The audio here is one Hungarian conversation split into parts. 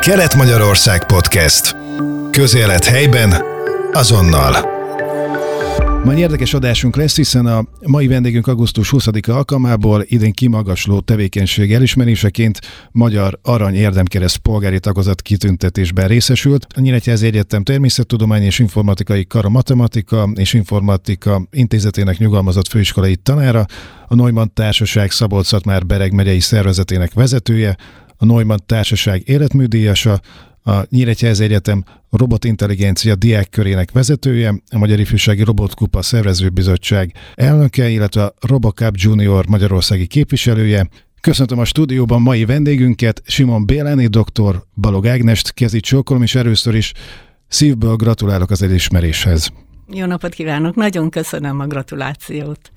Kelet-Magyarország Podcast. Közélet helyben, azonnal. Ma érdekes adásunk lesz, hiszen a mai vendégünk augusztus 20-a alkalmából idén kimagasló tevékenység elismeréseként Magyar Arany Érdemkereszt polgári tagozat kitüntetésben részesült. A Nyíregyházi Egyetem Természettudomány és Informatikai Kara Matematika és Informatika Intézetének nyugalmazott főiskolai tanára, a Neumann Társaság Szabolcs-Szatmár Bereg megyei szervezetének vezetője, a Neumann Társaság életműdíjasa, a Nyíregyházi Egyetem robotintelligencia diákkörének vezetője, a Magyar Ifjúsági Robotkupa Szervezőbizottság elnöke, illetve a Robocup Junior Magyarországi képviselője. Köszöntöm a stúdióban mai vendégünket, Simon Béleni, dr. Balog Ágnest, kezi csókolom, és először is szívből gratulálok az elismeréshez. Jó napot kívánok, nagyon köszönöm a gratulációt.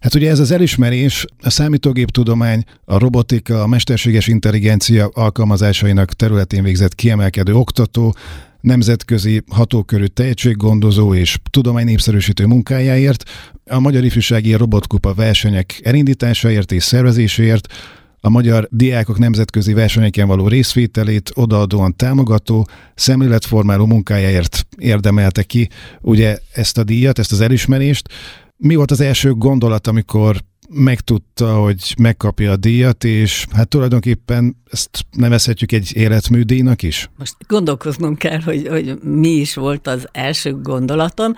Hát ugye ez az elismerés a számítógéptudomány, a robotika, a mesterséges intelligencia alkalmazásainak területén végzett kiemelkedő oktató, nemzetközi hatókörű tehetséggondozó és tudomány népszerűsítő munkájáért, a Magyar Ifjúsági Robotkupa versenyek elindításáért és szervezéséért, a magyar diákok nemzetközi versenyeken való részvételét odaadóan támogató, szemléletformáló munkájáért érdemelte ki ugye ezt a díjat, ezt az elismerést. Mi volt az első gondolat, amikor megtudta, hogy megkapja a díjat, és hát tulajdonképpen ezt nevezhetjük egy életműdíjnak is? Most gondolkoznom kell, hogy, hogy mi is volt az első gondolatom.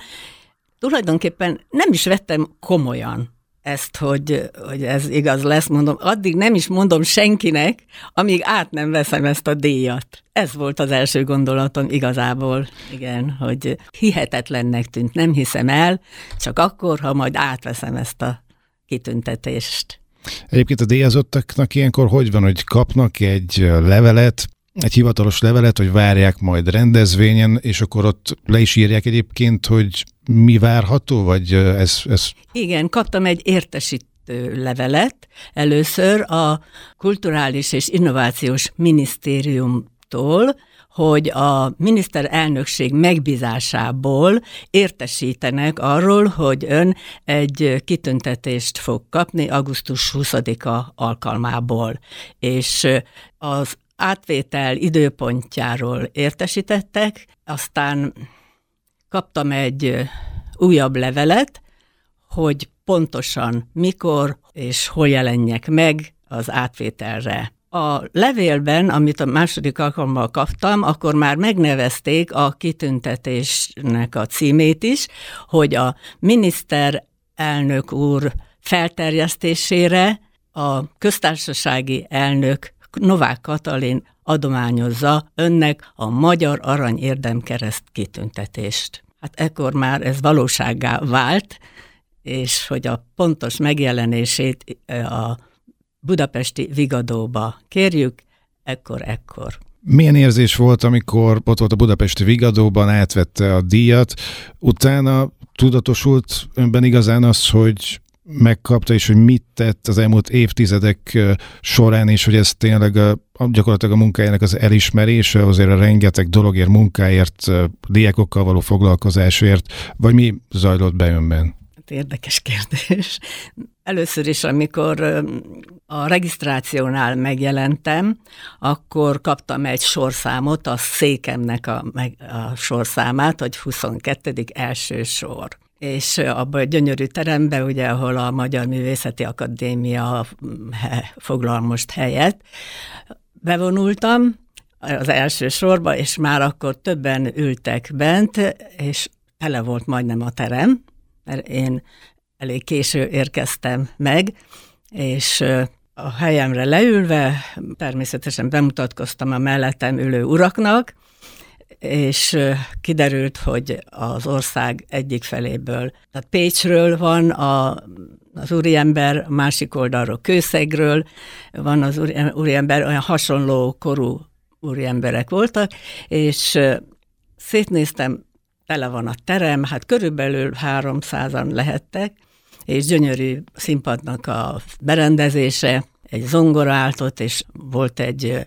Tulajdonképpen nem is vettem komolyan ezt, hogy, hogy ez igaz lesz, mondom, addig nem is mondom senkinek, amíg át nem veszem ezt a díjat. Ez volt az első gondolatom igazából, igen, hogy hihetetlennek tűnt, nem hiszem el, csak akkor, ha majd átveszem ezt a kitüntetést. Egyébként a díjazottaknak ilyenkor hogy van, hogy kapnak egy levelet, egy hivatalos levelet, hogy várják majd rendezvényen, és akkor ott le is írják egyébként, hogy mi várható, vagy ez... ez... Igen, kaptam egy értesítő levelet először a Kulturális és Innovációs Minisztériumtól, hogy a miniszterelnökség megbízásából értesítenek arról, hogy ön egy kitüntetést fog kapni augusztus 20-a alkalmából. És az átvétel időpontjáról értesítettek, aztán kaptam egy újabb levelet, hogy pontosan mikor és hol jelenjek meg az átvételre. A levélben, amit a második alkalommal kaptam, akkor már megnevezték a kitüntetésnek a címét is, hogy a miniszter elnök úr felterjesztésére a köztársasági elnök Novák Katalin adományozza önnek a Magyar Arany Érdemkereszt kitüntetést. Hát ekkor már ez valósággá vált, és hogy a pontos megjelenését a budapesti Vigadóba kérjük, ekkor-ekkor. Milyen érzés volt, amikor ott volt a budapesti Vigadóban, átvette a díjat, utána tudatosult önben igazán az, hogy megkapta, és hogy mit tett az elmúlt évtizedek során, és hogy ez tényleg a, gyakorlatilag a munkájának az elismerése, azért a rengeteg dologért, munkáért, diákokkal való foglalkozásért, vagy mi zajlott be önben? Hát érdekes kérdés. Először is, amikor a regisztrációnál megjelentem, akkor kaptam egy sorszámot, a székemnek a, a sorszámát, hogy 22. első sor és abban a gyönyörű teremben, ugye, ahol a Magyar Művészeti Akadémia foglal most helyet, bevonultam az első sorba, és már akkor többen ültek bent, és tele volt majdnem a terem, mert én elég késő érkeztem meg, és a helyemre leülve természetesen bemutatkoztam a mellettem ülő uraknak, és kiderült, hogy az ország egyik feléből, tehát Pécsről van a, az úriember, a másik oldalról Kőszegről van az úriember, olyan hasonló korú úriemberek voltak, és szétnéztem, tele van a terem, hát körülbelül 300-an lehettek, és gyönyörű színpadnak a berendezése, egy zongora áltott, és volt egy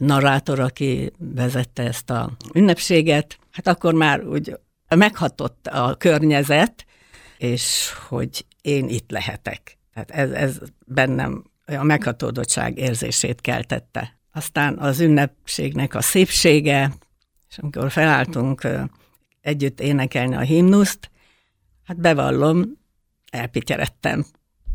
narrátor, aki vezette ezt a ünnepséget, hát akkor már úgy meghatott a környezet, és hogy én itt lehetek. Tehát ez, ez bennem a meghatódottság érzését keltette. aztán az ünnepségnek a szépsége, és amikor felálltunk együtt énekelni a himnuszt, hát bevallom, elpityeredtem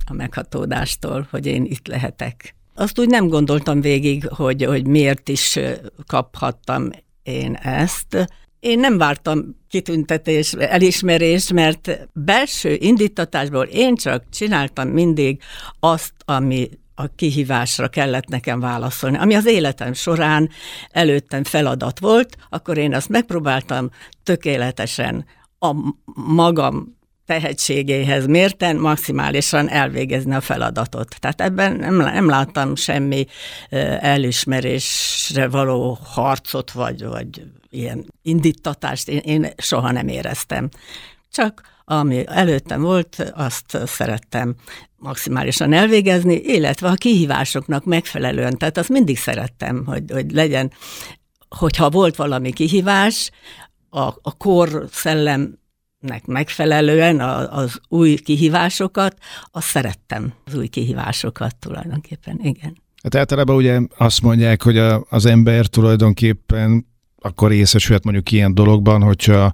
a meghatódástól, hogy én itt lehetek. Azt úgy nem gondoltam végig, hogy, hogy miért is kaphattam én ezt. Én nem vártam kitüntetés, elismerést, mert belső indítatásból én csak csináltam mindig azt, ami a kihívásra kellett nekem válaszolni. Ami az életem során előttem feladat volt, akkor én azt megpróbáltam tökéletesen a magam tehetségéhez mérten maximálisan elvégezni a feladatot. Tehát ebben nem, nem láttam semmi elismerésre való harcot, vagy, vagy ilyen indítatást, én, én soha nem éreztem. Csak ami előttem volt, azt szerettem maximálisan elvégezni, illetve a kihívásoknak megfelelően. Tehát azt mindig szerettem, hogy, hogy legyen, hogyha volt valami kihívás, a, a kor szellem nek megfelelően az új kihívásokat, azt szerettem, az új kihívásokat tulajdonképpen, igen. Hát általában ugye azt mondják, hogy a, az ember tulajdonképpen akkor részesülhet mondjuk ilyen dologban, hogyha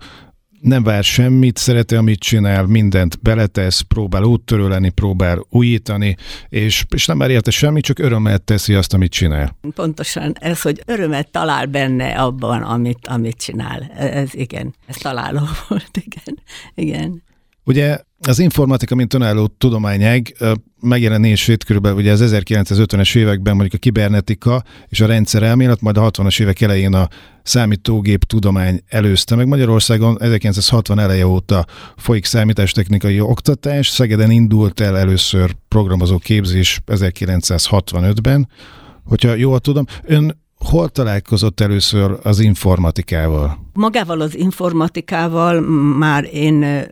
nem vár semmit, szereti, amit csinál, mindent beletesz, próbál úttörő lenni, próbál újítani, és, és nem már érte semmit, csak örömmel teszi azt, amit csinál. Pontosan ez, hogy örömet talál benne abban, amit, amit csinál. Ez igen, ez találó volt, igen. igen. Ugye az informatika, mint önálló tudományág megjelenését körülbelül ugye az 1950-es években mondjuk a kibernetika és a rendszerelmélet, majd a 60-as évek elején a számítógép tudomány előzte meg. Magyarországon 1960 eleje óta folyik számítástechnikai oktatás, Szegeden indult el először programozó képzés 1965-ben. Hogyha jól tudom, ön hol találkozott először az informatikával? Magával az informatikával már én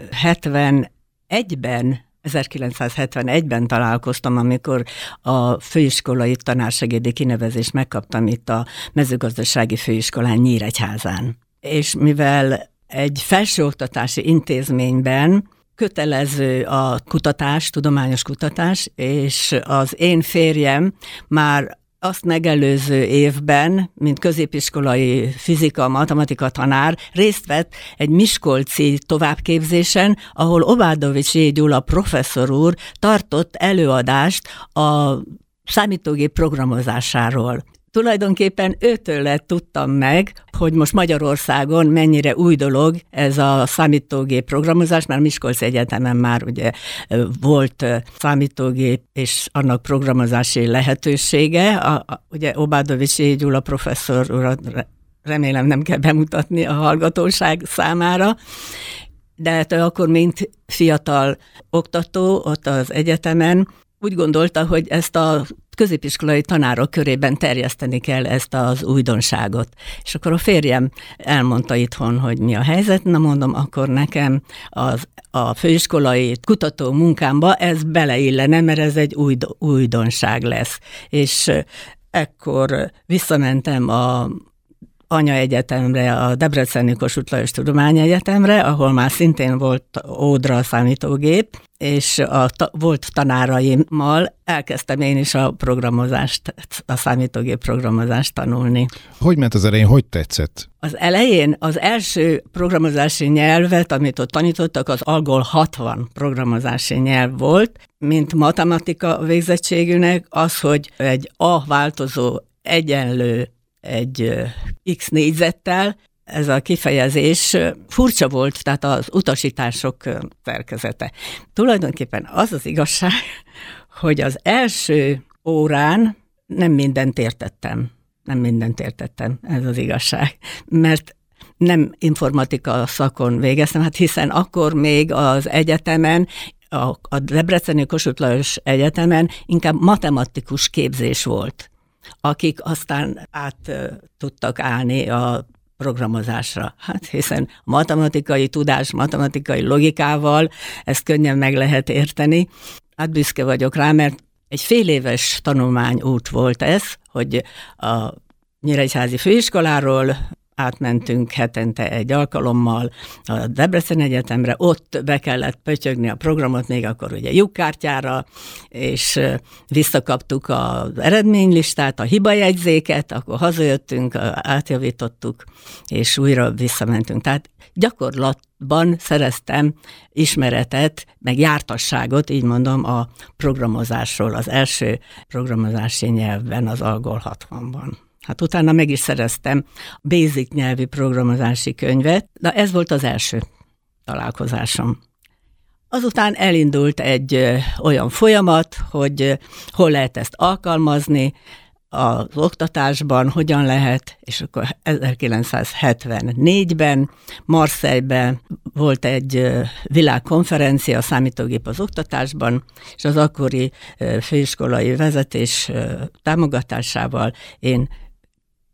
71-ben 1971-ben találkoztam, amikor a főiskolai tanársegédi kinevezést megkaptam itt a mezőgazdasági főiskolán Nyíregyházán. És mivel egy felsőoktatási intézményben kötelező a kutatás, tudományos kutatás, és az én férjem már azt megelőző évben, mint középiskolai fizika, matematika tanár, részt vett egy Miskolci továbbképzésen, ahol Obádovics Gyula professzor úr tartott előadást a számítógép programozásáról tulajdonképpen őtől lett tudtam meg, hogy most Magyarországon mennyire új dolog ez a számítógép programozás, mert Miskolc Egyetemen már ugye volt számítógép és annak programozási lehetősége. A, a, ugye Obádovics Gyula professzor urat remélem nem kell bemutatni a hallgatóság számára, de hát akkor, mint fiatal oktató ott az egyetemen, úgy gondolta, hogy ezt a középiskolai tanárok körében terjeszteni kell ezt az újdonságot. És akkor a férjem elmondta itthon, hogy mi a helyzet, na mondom, akkor nekem az, a főiskolai kutató munkámba ez beleillene, mert ez egy új, újdonság lesz. És ekkor visszamentem a anyaegyetemre, a Debreceni Kossuth Lajos Tudományegyetemre, ahol már szintén volt ódra számítógép, és a ta, volt tanáraimmal elkezdtem én is a programozást, a számítógép programozást tanulni. Hogy ment az elején, hogy tetszett? Az elején az első programozási nyelvet, amit ott tanítottak, az Algol 60 programozási nyelv volt, mint matematika végzettségűnek, az, hogy egy A változó egyenlő egy X négyzettel, ez a kifejezés furcsa volt, tehát az utasítások szerkezete. Tulajdonképpen az az igazság, hogy az első órán nem mindent értettem. Nem mindent értettem, ez az igazság. Mert nem informatika szakon végeztem, hát hiszen akkor még az egyetemen a, a Debreceni Kossuth Lajos Egyetemen inkább matematikus képzés volt akik aztán át tudtak állni a programozásra. Hát hiszen matematikai tudás, matematikai logikával ezt könnyen meg lehet érteni. Hát büszke vagyok rá, mert egy fél éves tanulmányút volt ez, hogy a Nyíregyházi főiskoláról átmentünk hetente egy alkalommal a Debrecen Egyetemre, ott be kellett pötyögni a programot, még akkor ugye lyukkártyára, és visszakaptuk az eredménylistát, a hibajegyzéket, akkor hazajöttünk, átjavítottuk, és újra visszamentünk. Tehát gyakorlatban szereztem ismeretet, meg jártasságot, így mondom, a programozásról, az első programozási nyelvben, az Algol 60-ban. Hát utána meg is szereztem basic nyelvi programozási könyvet, de ez volt az első találkozásom. Azután elindult egy olyan folyamat, hogy hol lehet ezt alkalmazni, az oktatásban, hogyan lehet, és akkor 1974-ben Marseille-ben volt egy világkonferencia a számítógép az oktatásban, és az akkori főiskolai vezetés támogatásával én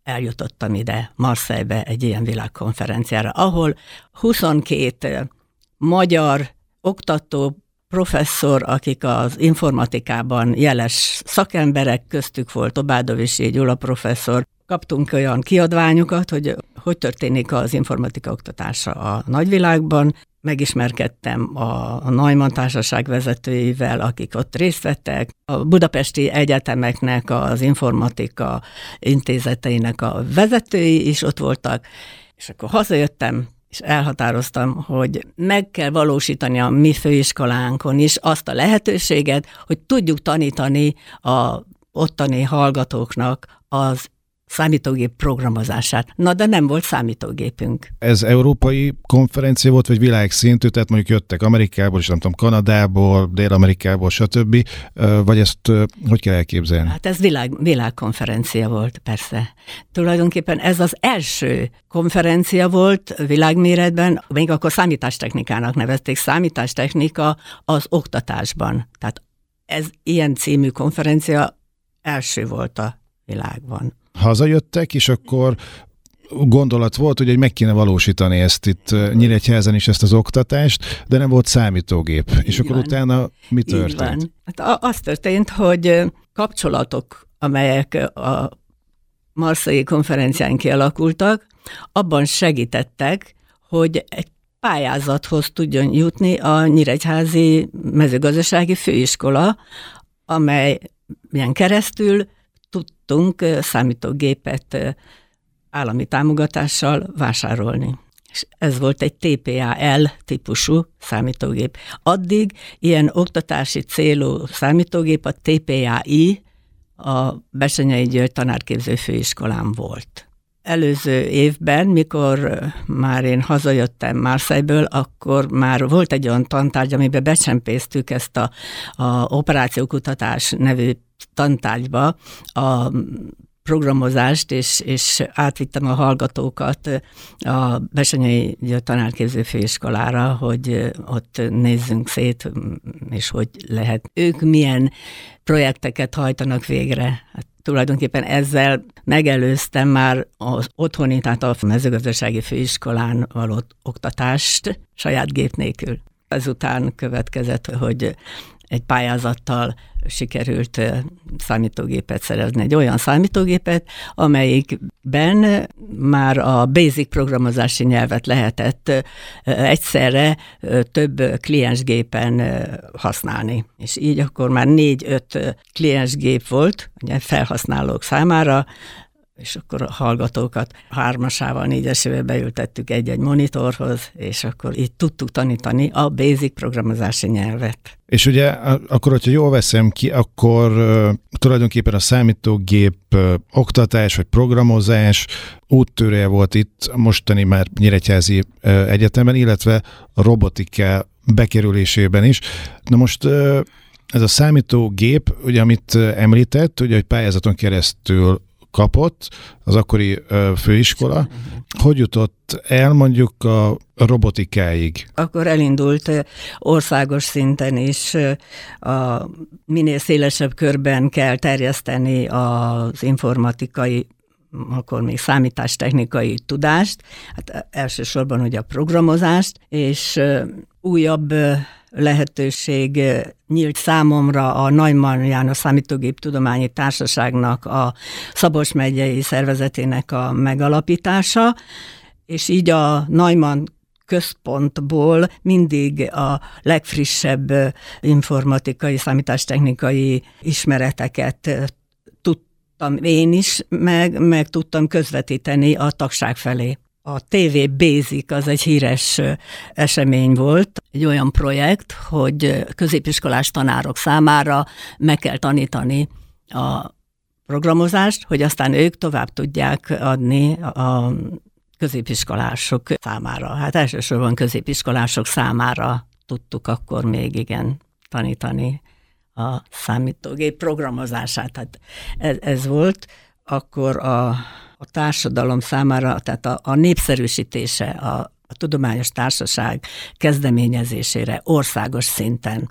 eljutottam ide, Marseille-be egy ilyen világkonferenciára, ahol 22 magyar oktató, professzor, akik az informatikában jeles szakemberek, köztük volt Obádovisi Gyula professzor, kaptunk olyan kiadványokat, hogy hogy történik az informatika oktatása a nagyvilágban, megismerkedtem a, a Neumann Társaság vezetőivel, akik ott részt vettek, a budapesti egyetemeknek, az informatika intézeteinek a vezetői is ott voltak, és akkor hazajöttem, és elhatároztam, hogy meg kell valósítani a mi főiskolánkon is azt a lehetőséget, hogy tudjuk tanítani a ottani hallgatóknak az számítógép programozását. Na, de nem volt számítógépünk. Ez európai konferencia volt, vagy világszintű, tehát mondjuk jöttek Amerikából, és nem tudom, Kanadából, Dél-Amerikából, stb. Vagy ezt hogy kell elképzelni? Hát ez világ, világkonferencia volt, persze. Tulajdonképpen ez az első konferencia volt világméretben, még akkor számítástechnikának nevezték, számítástechnika az oktatásban. Tehát ez ilyen című konferencia első volt a világban hazajöttek, és akkor gondolat volt, hogy meg kéne valósítani ezt itt Nyíregyházen is, ezt az oktatást, de nem volt számítógép. Így és van. akkor utána mi történt? Így van. Hát az történt, hogy kapcsolatok, amelyek a Marszai konferencián kialakultak, abban segítettek, hogy egy pályázathoz tudjon jutni a Nyíregyházi mezőgazdasági főiskola, amely milyen keresztül tudtunk számítógépet állami támogatással vásárolni. És ez volt egy TPAL típusú számítógép. Addig ilyen oktatási célú számítógép a TPAI, a Besenyei György tanárképző főiskolán volt. Előző évben, mikor már én hazajöttem Marseille-ből, akkor már volt egy olyan tantárgy, amiben becsempésztük ezt a, a operációkutatás nevű tantárgyba a programozást, és, és átvittem a hallgatókat a Besenyei Tanárképző Főiskolára, hogy ott nézzünk szét, és hogy lehet ők milyen projekteket hajtanak végre. Hát tulajdonképpen ezzel megelőztem már az otthoni, tehát a mezőgazdasági főiskolán való oktatást saját gép nélkül. Ezután következett, hogy egy pályázattal sikerült számítógépet szerezni, egy olyan számítógépet, amelyikben már a basic programozási nyelvet lehetett egyszerre több kliensgépen használni. És így akkor már négy-öt kliensgép volt, ugye felhasználók számára, és akkor a hallgatókat hármasával, négyesével beültettük egy-egy monitorhoz, és akkor így tudtuk tanítani a basic programozási nyelvet. És ugye akkor, hogyha jól veszem ki, akkor uh, tulajdonképpen a számítógép oktatás vagy programozás úttörője volt itt mostani már Nyíregyházi uh, Egyetemen, illetve a robotika bekerülésében is. Na most ez a számítógép, ugye amit említett, ugye, hogy pályázaton keresztül kapott az akkori főiskola. Hogy jutott el mondjuk a robotikáig? Akkor elindult országos szinten is a minél szélesebb körben kell terjeszteni az informatikai akkor még számítástechnikai tudást, hát elsősorban ugye a programozást, és újabb lehetőség nyílt számomra a Neumann János Számítógép Tudományi Társaságnak a Szabos megyei szervezetének a megalapítása, és így a Neumann központból mindig a legfrissebb informatikai, számítástechnikai ismereteket tudtam én is, meg, meg tudtam közvetíteni a tagság felé. A TV Basic az egy híres esemény volt, egy olyan projekt, hogy középiskolás tanárok számára meg kell tanítani a programozást, hogy aztán ők tovább tudják adni a középiskolások számára. Hát elsősorban középiskolások számára tudtuk akkor még igen tanítani a számítógép programozását. Tehát ez, ez volt akkor a, a társadalom számára, tehát a, a népszerűsítése, a, a tudományos társaság kezdeményezésére országos szinten.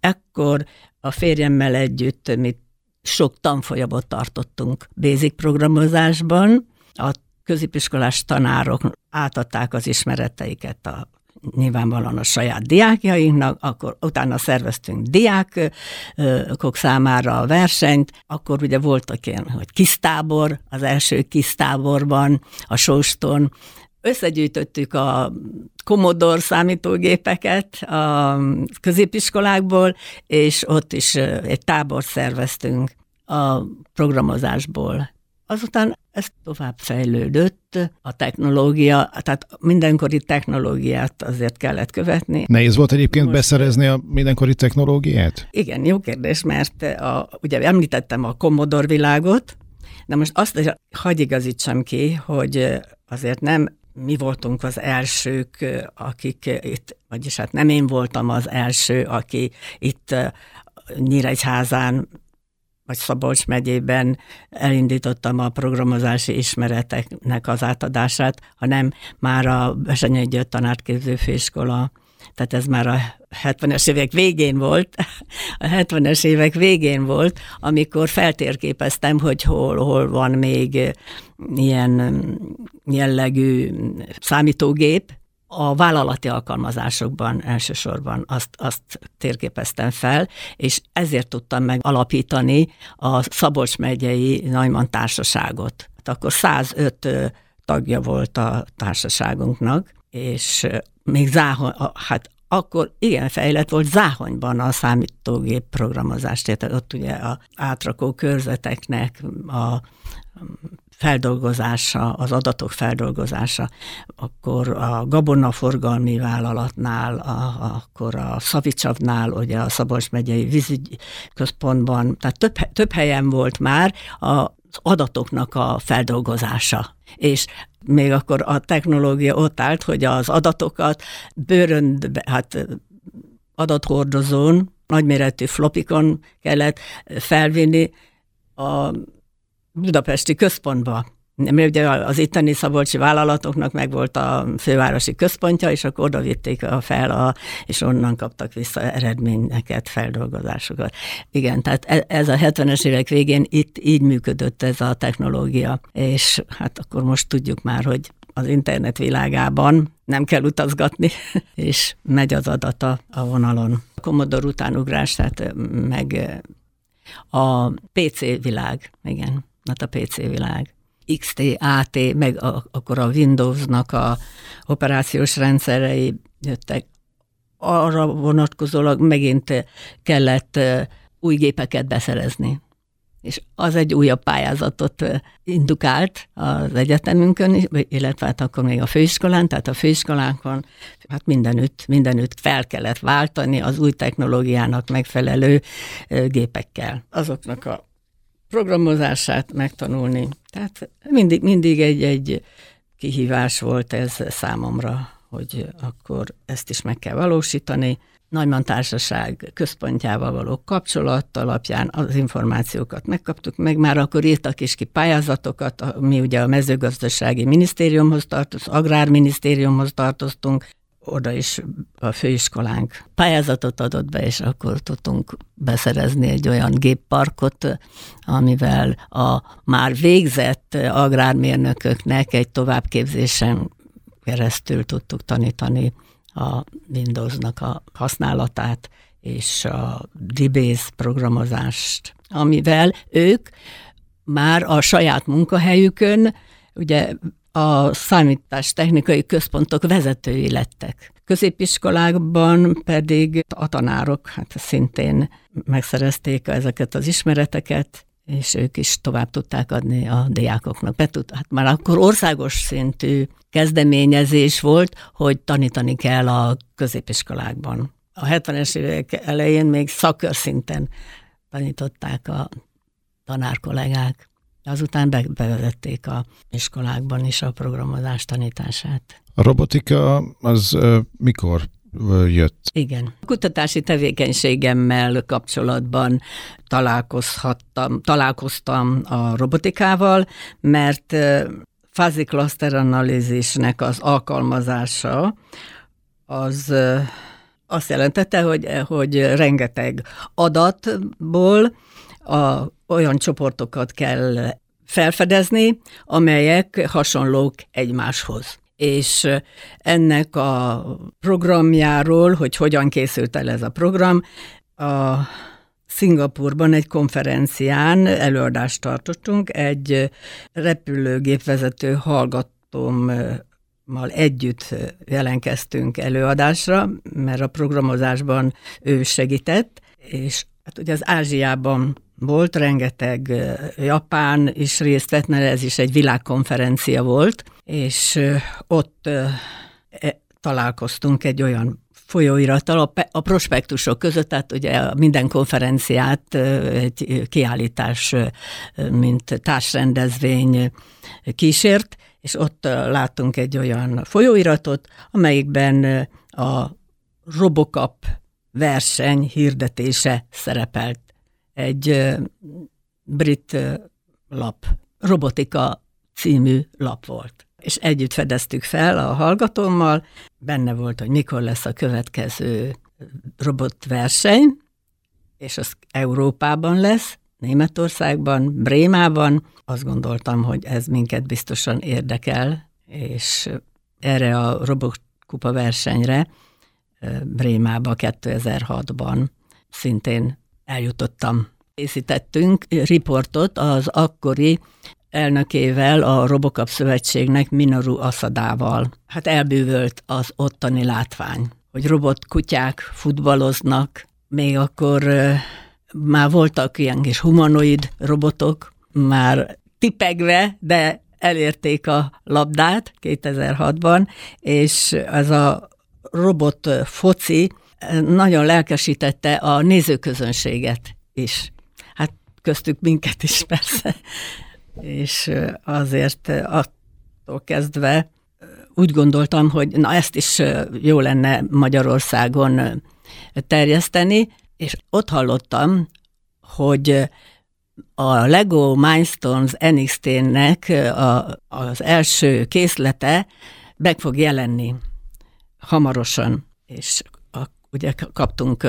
Ekkor a férjemmel együtt mi sok tanfolyamot tartottunk basic programozásban, a középiskolás tanárok átadták az ismereteiket a nyilvánvalóan a saját diákjainknak, akkor utána szerveztünk diákok számára a versenyt, akkor ugye voltak ilyen, hogy kisztábor, az első kisztáborban, a Sóston, összegyűjtöttük a Commodore számítógépeket a középiskolákból, és ott is egy tábort szerveztünk a programozásból. Azután ez tovább fejlődött, a technológia, tehát mindenkori technológiát azért kellett követni. Nehéz volt egyébként Most, beszerezni a mindenkori technológiát? Igen, jó kérdés, mert a, ugye említettem a Commodore világot, de most azt hagyj igazítsam ki, hogy azért nem mi voltunk az elsők, akik itt, vagyis hát nem én voltam az első, aki itt Nyíregyházán vagy Szabolcs megyében elindítottam a programozási ismereteknek az átadását, hanem már a Besenyei György tanárképző főiskola, tehát ez már a 70-es évek végén volt, a 70-es évek végén volt, amikor feltérképeztem, hogy hol, hol van még ilyen jellegű számítógép, a vállalati alkalmazásokban elsősorban azt, azt térképeztem fel, és ezért tudtam meg alapítani a Szabolcs megyei Najman társaságot. Hát akkor 105 tagja volt a társaságunknak, és még Záhony, hát akkor igen fejlett volt Záhonyban a számítógép programozás, tehát ott ugye a átrakó körzeteknek a feldolgozása, az adatok feldolgozása, akkor a gabonaforgalmi vállalatnál, a, akkor a Szavicsavnál, ugye a Szabolcs megyei vízügy központban, tehát több, több helyen volt már az adatoknak a feldolgozása. És még akkor a technológia ott állt, hogy az adatokat bőröndbe, hát adathordozón, nagyméretű flopikon kellett felvinni a budapesti központba. Mert ugye az itteni szabolcsi vállalatoknak meg volt a fővárosi központja, és akkor oda vitték a fel, a, és onnan kaptak vissza eredményeket, feldolgozásokat. Igen, tehát e, ez a 70-es évek végén itt így működött ez a technológia, és hát akkor most tudjuk már, hogy az internet világában nem kell utazgatni, és megy az adata a vonalon. A Commodore utánugrás, tehát meg a PC világ, igen hát a PC világ. XT, AT, meg a, akkor a Windowsnak a operációs rendszerei jöttek. Arra vonatkozólag megint kellett új gépeket beszerezni. És az egy újabb pályázatot indukált az egyetemünkön, illetve hát akkor még a főiskolán, tehát a főiskolánkon hát mindenütt, mindenütt fel kellett váltani az új technológiának megfelelő gépekkel. Azoknak a programozását megtanulni. Tehát mindig, mindig egy, egy kihívás volt ez számomra, hogy akkor ezt is meg kell valósítani. Nagyman Társaság központjával való kapcsolat alapján az információkat megkaptuk, meg már akkor írtak is ki pályázatokat, mi ugye a mezőgazdasági minisztériumhoz tartoztunk, agrárminisztériumhoz tartoztunk, oda is a főiskolánk pályázatot adott be, és akkor tudtunk beszerezni egy olyan gépparkot, amivel a már végzett agrármérnököknek egy továbbképzésen keresztül tudtuk tanítani a Windowsnak a használatát és a DBase programozást, amivel ők már a saját munkahelyükön ugye a számítás technikai központok vezetői lettek. Középiskolákban pedig a tanárok hát szintén megszerezték ezeket az ismereteket, és ők is tovább tudták adni a diákoknak. Betud, hát már akkor országos szintű kezdeményezés volt, hogy tanítani kell a középiskolákban. A 70-es évek elején még szakörszinten tanították a tanárkollégák. Azután be, bevezették a iskolákban is a programozás tanítását. A robotika az mikor jött? Igen. A kutatási tevékenységemmel kapcsolatban találkozhattam, találkoztam a robotikával, mert fázi analízisnek az alkalmazása az azt jelentette, hogy, hogy rengeteg adatból a, olyan csoportokat kell felfedezni, amelyek hasonlók egymáshoz. És ennek a programjáról, hogy hogyan készült el ez a program, a Szingapurban egy konferencián előadást tartottunk, egy repülőgépvezető hallgatómmal együtt jelenkeztünk előadásra, mert a programozásban ő segített, és hát ugye az Ázsiában volt, rengeteg Japán is részt vett, mert ez is egy világkonferencia volt, és ott e, találkoztunk egy olyan folyóirattal a prospektusok között, tehát ugye minden konferenciát egy kiállítás, mint társrendezvény kísért, és ott láttunk egy olyan folyóiratot, amelyikben a Robocop verseny hirdetése szerepelt egy brit lap, Robotika című lap volt. És együtt fedeztük fel a hallgatómmal, benne volt, hogy mikor lesz a következő robotverseny, és az Európában lesz, Németországban, Brémában. Azt gondoltam, hogy ez minket biztosan érdekel, és erre a robotkupa versenyre Brémába 2006-ban szintén eljutottam. Készítettünk riportot az akkori elnökével, a Robokap Szövetségnek, Minoru Asadával. Hát elbűvölt az ottani látvány, hogy robotkutyák futballoznak, még akkor már voltak ilyen kis humanoid robotok, már tipegve, de elérték a labdát 2006-ban, és ez a robot foci nagyon lelkesítette a nézőközönséget is. Hát köztük minket is persze. És azért attól kezdve úgy gondoltam, hogy na ezt is jó lenne Magyarországon terjeszteni, és ott hallottam, hogy a Lego Mindstones NXT-nek a, az első készlete meg fog jelenni hamarosan, és ugye kaptunk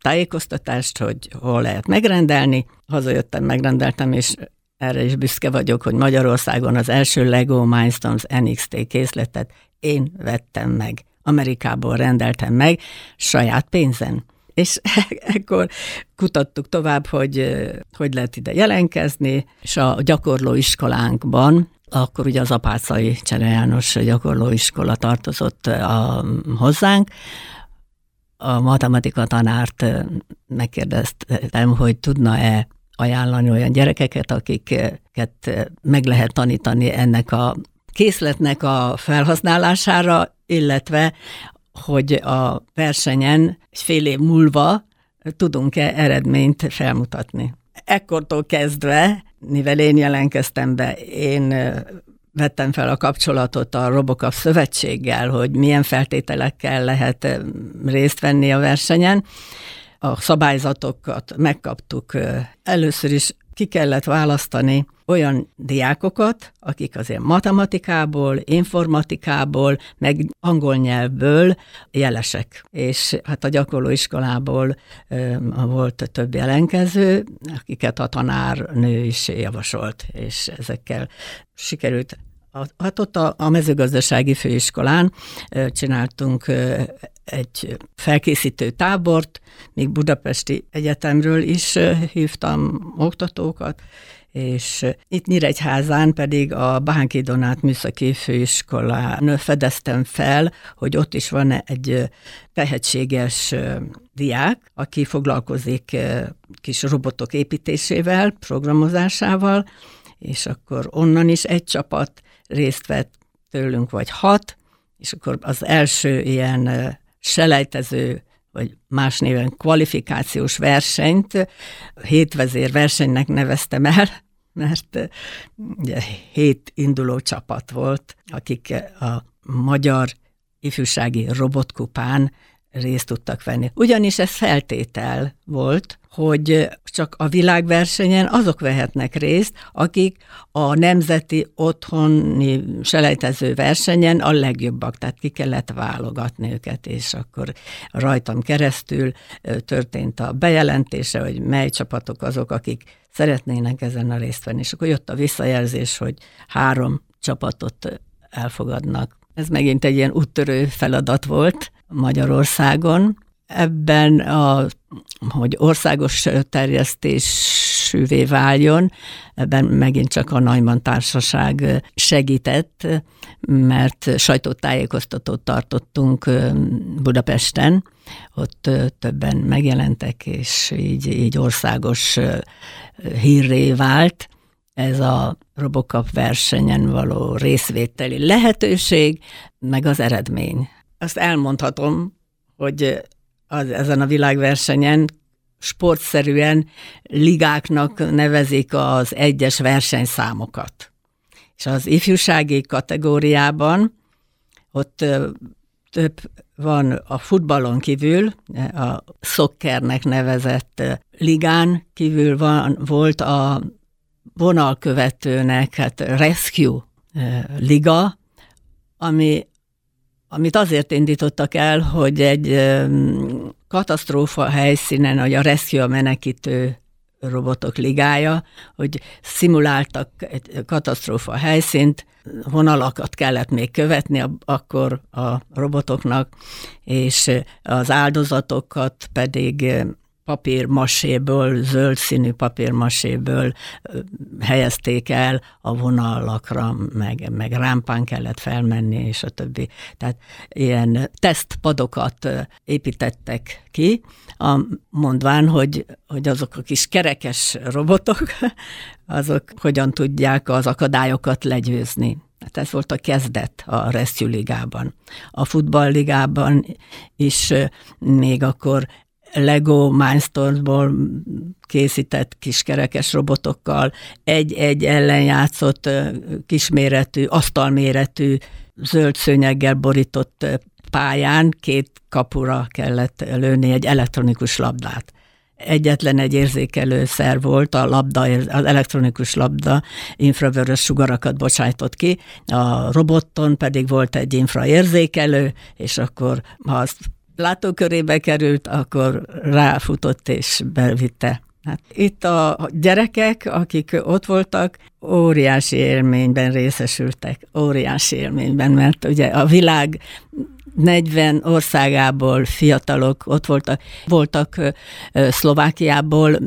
tájékoztatást, hogy hol lehet megrendelni. Hazajöttem, megrendeltem, és erre is büszke vagyok, hogy Magyarországon az első Lego Mindstorms NXT készletet én vettem meg. Amerikából rendeltem meg saját pénzen. És ekkor kutattuk tovább, hogy hogy lehet ide jelenkezni, és a gyakorlóiskolánkban akkor ugye az Apácai Csere János gyakorlóiskola tartozott a, hozzánk, a matematika tanárt megkérdeztem, hogy tudna-e ajánlani olyan gyerekeket, akiket meg lehet tanítani ennek a készletnek a felhasználására, illetve hogy a versenyen egy fél év múlva tudunk-e eredményt felmutatni. Ekkortól kezdve, mivel én jelentkeztem be, én vettem fel a kapcsolatot a Robocop szövetséggel, hogy milyen feltételekkel lehet részt venni a versenyen. A szabályzatokat megkaptuk. Először is ki kellett választani olyan diákokat, akik azért matematikából, informatikából, meg angol nyelvből jelesek. És hát a gyakorlóiskolából volt több jelenkező, akiket a tanárnő is javasolt, és ezekkel sikerült Hát ott a, a mezőgazdasági főiskolán csináltunk egy felkészítő tábort, még Budapesti Egyetemről is hívtam oktatókat, és itt Nyíregyházán pedig a Bánki Donát Műszaki Főiskolán fedeztem fel, hogy ott is van egy tehetséges diák, aki foglalkozik kis robotok építésével, programozásával, és akkor onnan is egy csapat részt vett tőlünk, vagy hat, és akkor az első ilyen selejtező vagy más néven kvalifikációs versenyt, hétvezér versenynek neveztem el, mert ugye hét induló csapat volt, akik a magyar ifjúsági robotkupán részt tudtak venni. Ugyanis ez feltétel volt, hogy csak a világversenyen azok vehetnek részt, akik a nemzeti otthoni selejtező versenyen a legjobbak, tehát ki kellett válogatni őket, és akkor rajtam keresztül történt a bejelentése, hogy mely csapatok azok, akik szeretnének ezen a részt venni. És akkor jött a visszajelzés, hogy három csapatot elfogadnak. Ez megint egy ilyen úttörő feladat volt Magyarországon. Ebben, a, hogy országos terjesztésűvé váljon, ebben megint csak a Najman Társaság segített, mert sajtótájékoztatót tartottunk Budapesten, ott többen megjelentek, és így, így országos hírré vált ez a Robocop versenyen való részvételi lehetőség, meg az eredmény. Azt elmondhatom, hogy az, ezen a világversenyen sportszerűen ligáknak nevezik az egyes versenyszámokat. És az ifjúsági kategóriában ott több van a futballon kívül, a szokkernek nevezett ligán kívül van, volt a vonalkövetőnek, hát Rescue liga, ami, amit azért indítottak el, hogy egy katasztrófa helyszínen, hogy a Rescue a menekítő robotok ligája, hogy szimuláltak egy katasztrófa helyszínt, vonalakat kellett még követni akkor a robotoknak, és az áldozatokat pedig papírmaséből, zöld színű papírmaséből helyezték el a vonalakra, meg, meg rámpán kellett felmenni, és a többi. Tehát ilyen tesztpadokat építettek ki, a, mondván, hogy, hogy azok a kis kerekes robotok, azok hogyan tudják az akadályokat legyőzni. Hát ez volt a kezdet a Rescue Ligában. A futballligában is még akkor Lego Mindstormsból készített kiskerekes robotokkal egy-egy ellenjátszott kisméretű, asztalméretű zöld szőnyeggel borított pályán két kapura kellett lőni egy elektronikus labdát. Egyetlen egy érzékelő szer volt, a labda, az elektronikus labda infravörös sugarakat bocsájtott ki, a roboton pedig volt egy infraérzékelő, és akkor ha azt látókörébe került, akkor ráfutott és bevitte. Hát itt a gyerekek, akik ott voltak, óriási élményben részesültek, óriási élményben, mert ugye a világ 40 országából fiatalok ott voltak, voltak Szlovákiából,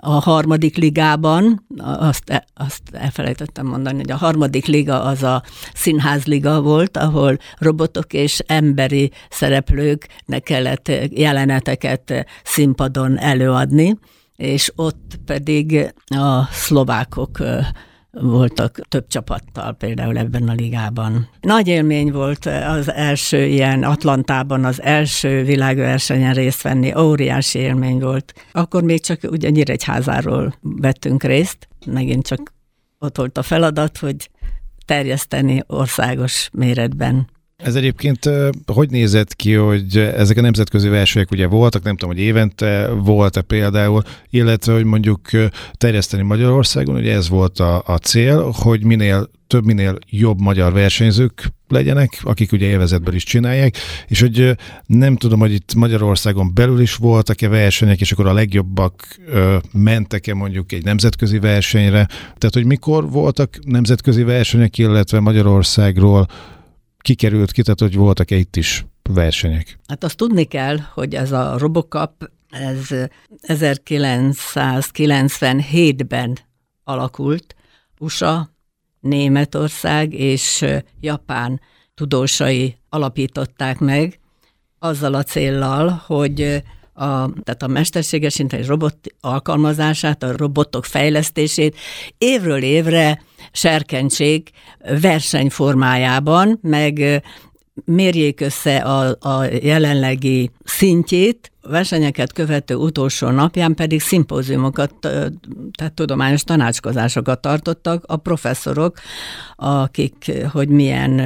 a harmadik ligában, azt, azt elfelejtettem mondani, hogy a harmadik liga az a színházliga volt, ahol robotok és emberi szereplőknek kellett jeleneteket színpadon előadni, és ott pedig a szlovákok voltak több csapattal például ebben a ligában. Nagy élmény volt az első ilyen Atlantában, az első világversenyen részt venni, óriási élmény volt. Akkor még csak ugye Nyíregyházáról vettünk részt, megint csak ott volt a feladat, hogy terjeszteni országos méretben Ez egyébként hogy nézett ki, hogy ezek a nemzetközi versenyek ugye voltak, nem tudom, hogy évente volt-e például, illetve, hogy mondjuk terjeszteni Magyarországon, ugye ez volt a, a cél, hogy minél több, minél jobb magyar versenyzők legyenek, akik ugye élvezetből is csinálják, és hogy nem tudom, hogy itt Magyarországon belül is voltak-e versenyek, és akkor a legjobbak mentek-e mondjuk egy nemzetközi versenyre, tehát hogy mikor voltak nemzetközi versenyek, illetve Magyarországról kikerült ki, tehát hogy voltak-e itt is versenyek? Hát azt tudni kell, hogy ez a Robocop, ez 1997-ben alakult, USA, Németország és Japán tudósai alapították meg, azzal a céllal, hogy a, tehát a mesterséges intelligens robot alkalmazását, a robotok fejlesztését évről évre serkentsék versenyformájában, meg mérjék össze a, a jelenlegi szintjét, versenyeket követő utolsó napján pedig szimpóziumokat, tehát tudományos tanácskozásokat tartottak a professzorok, akik, hogy milyen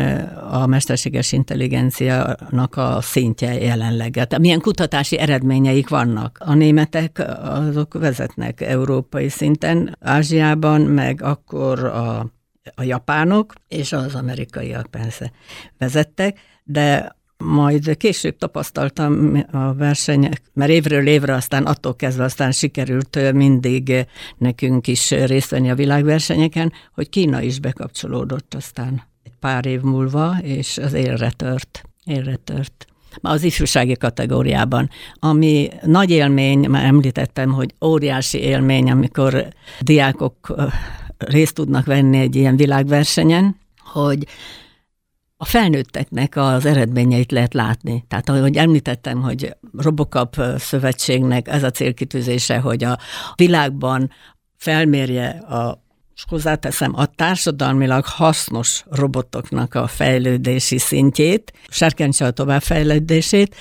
a mesterséges intelligenciának a szintje jelenleg. Tehát milyen kutatási eredményeik vannak. A németek azok vezetnek európai szinten, Ázsiában, meg akkor a a japánok és az amerikaiak persze vezettek, de majd később tapasztaltam a versenyek, mert évről évre aztán attól kezdve aztán sikerült mindig nekünk is részt venni a világversenyeken, hogy Kína is bekapcsolódott aztán egy pár év múlva, és az élre tört. Élre tört az ifjúsági kategóriában. Ami nagy élmény, már említettem, hogy óriási élmény, amikor diákok részt tudnak venni egy ilyen világversenyen, hogy a felnőtteknek az eredményeit lehet látni. Tehát ahogy említettem, hogy Robocop szövetségnek ez a célkitűzése, hogy a világban felmérje a és hozzáteszem, a társadalmilag hasznos robotoknak a fejlődési szintjét, serkentse a továbbfejlődését,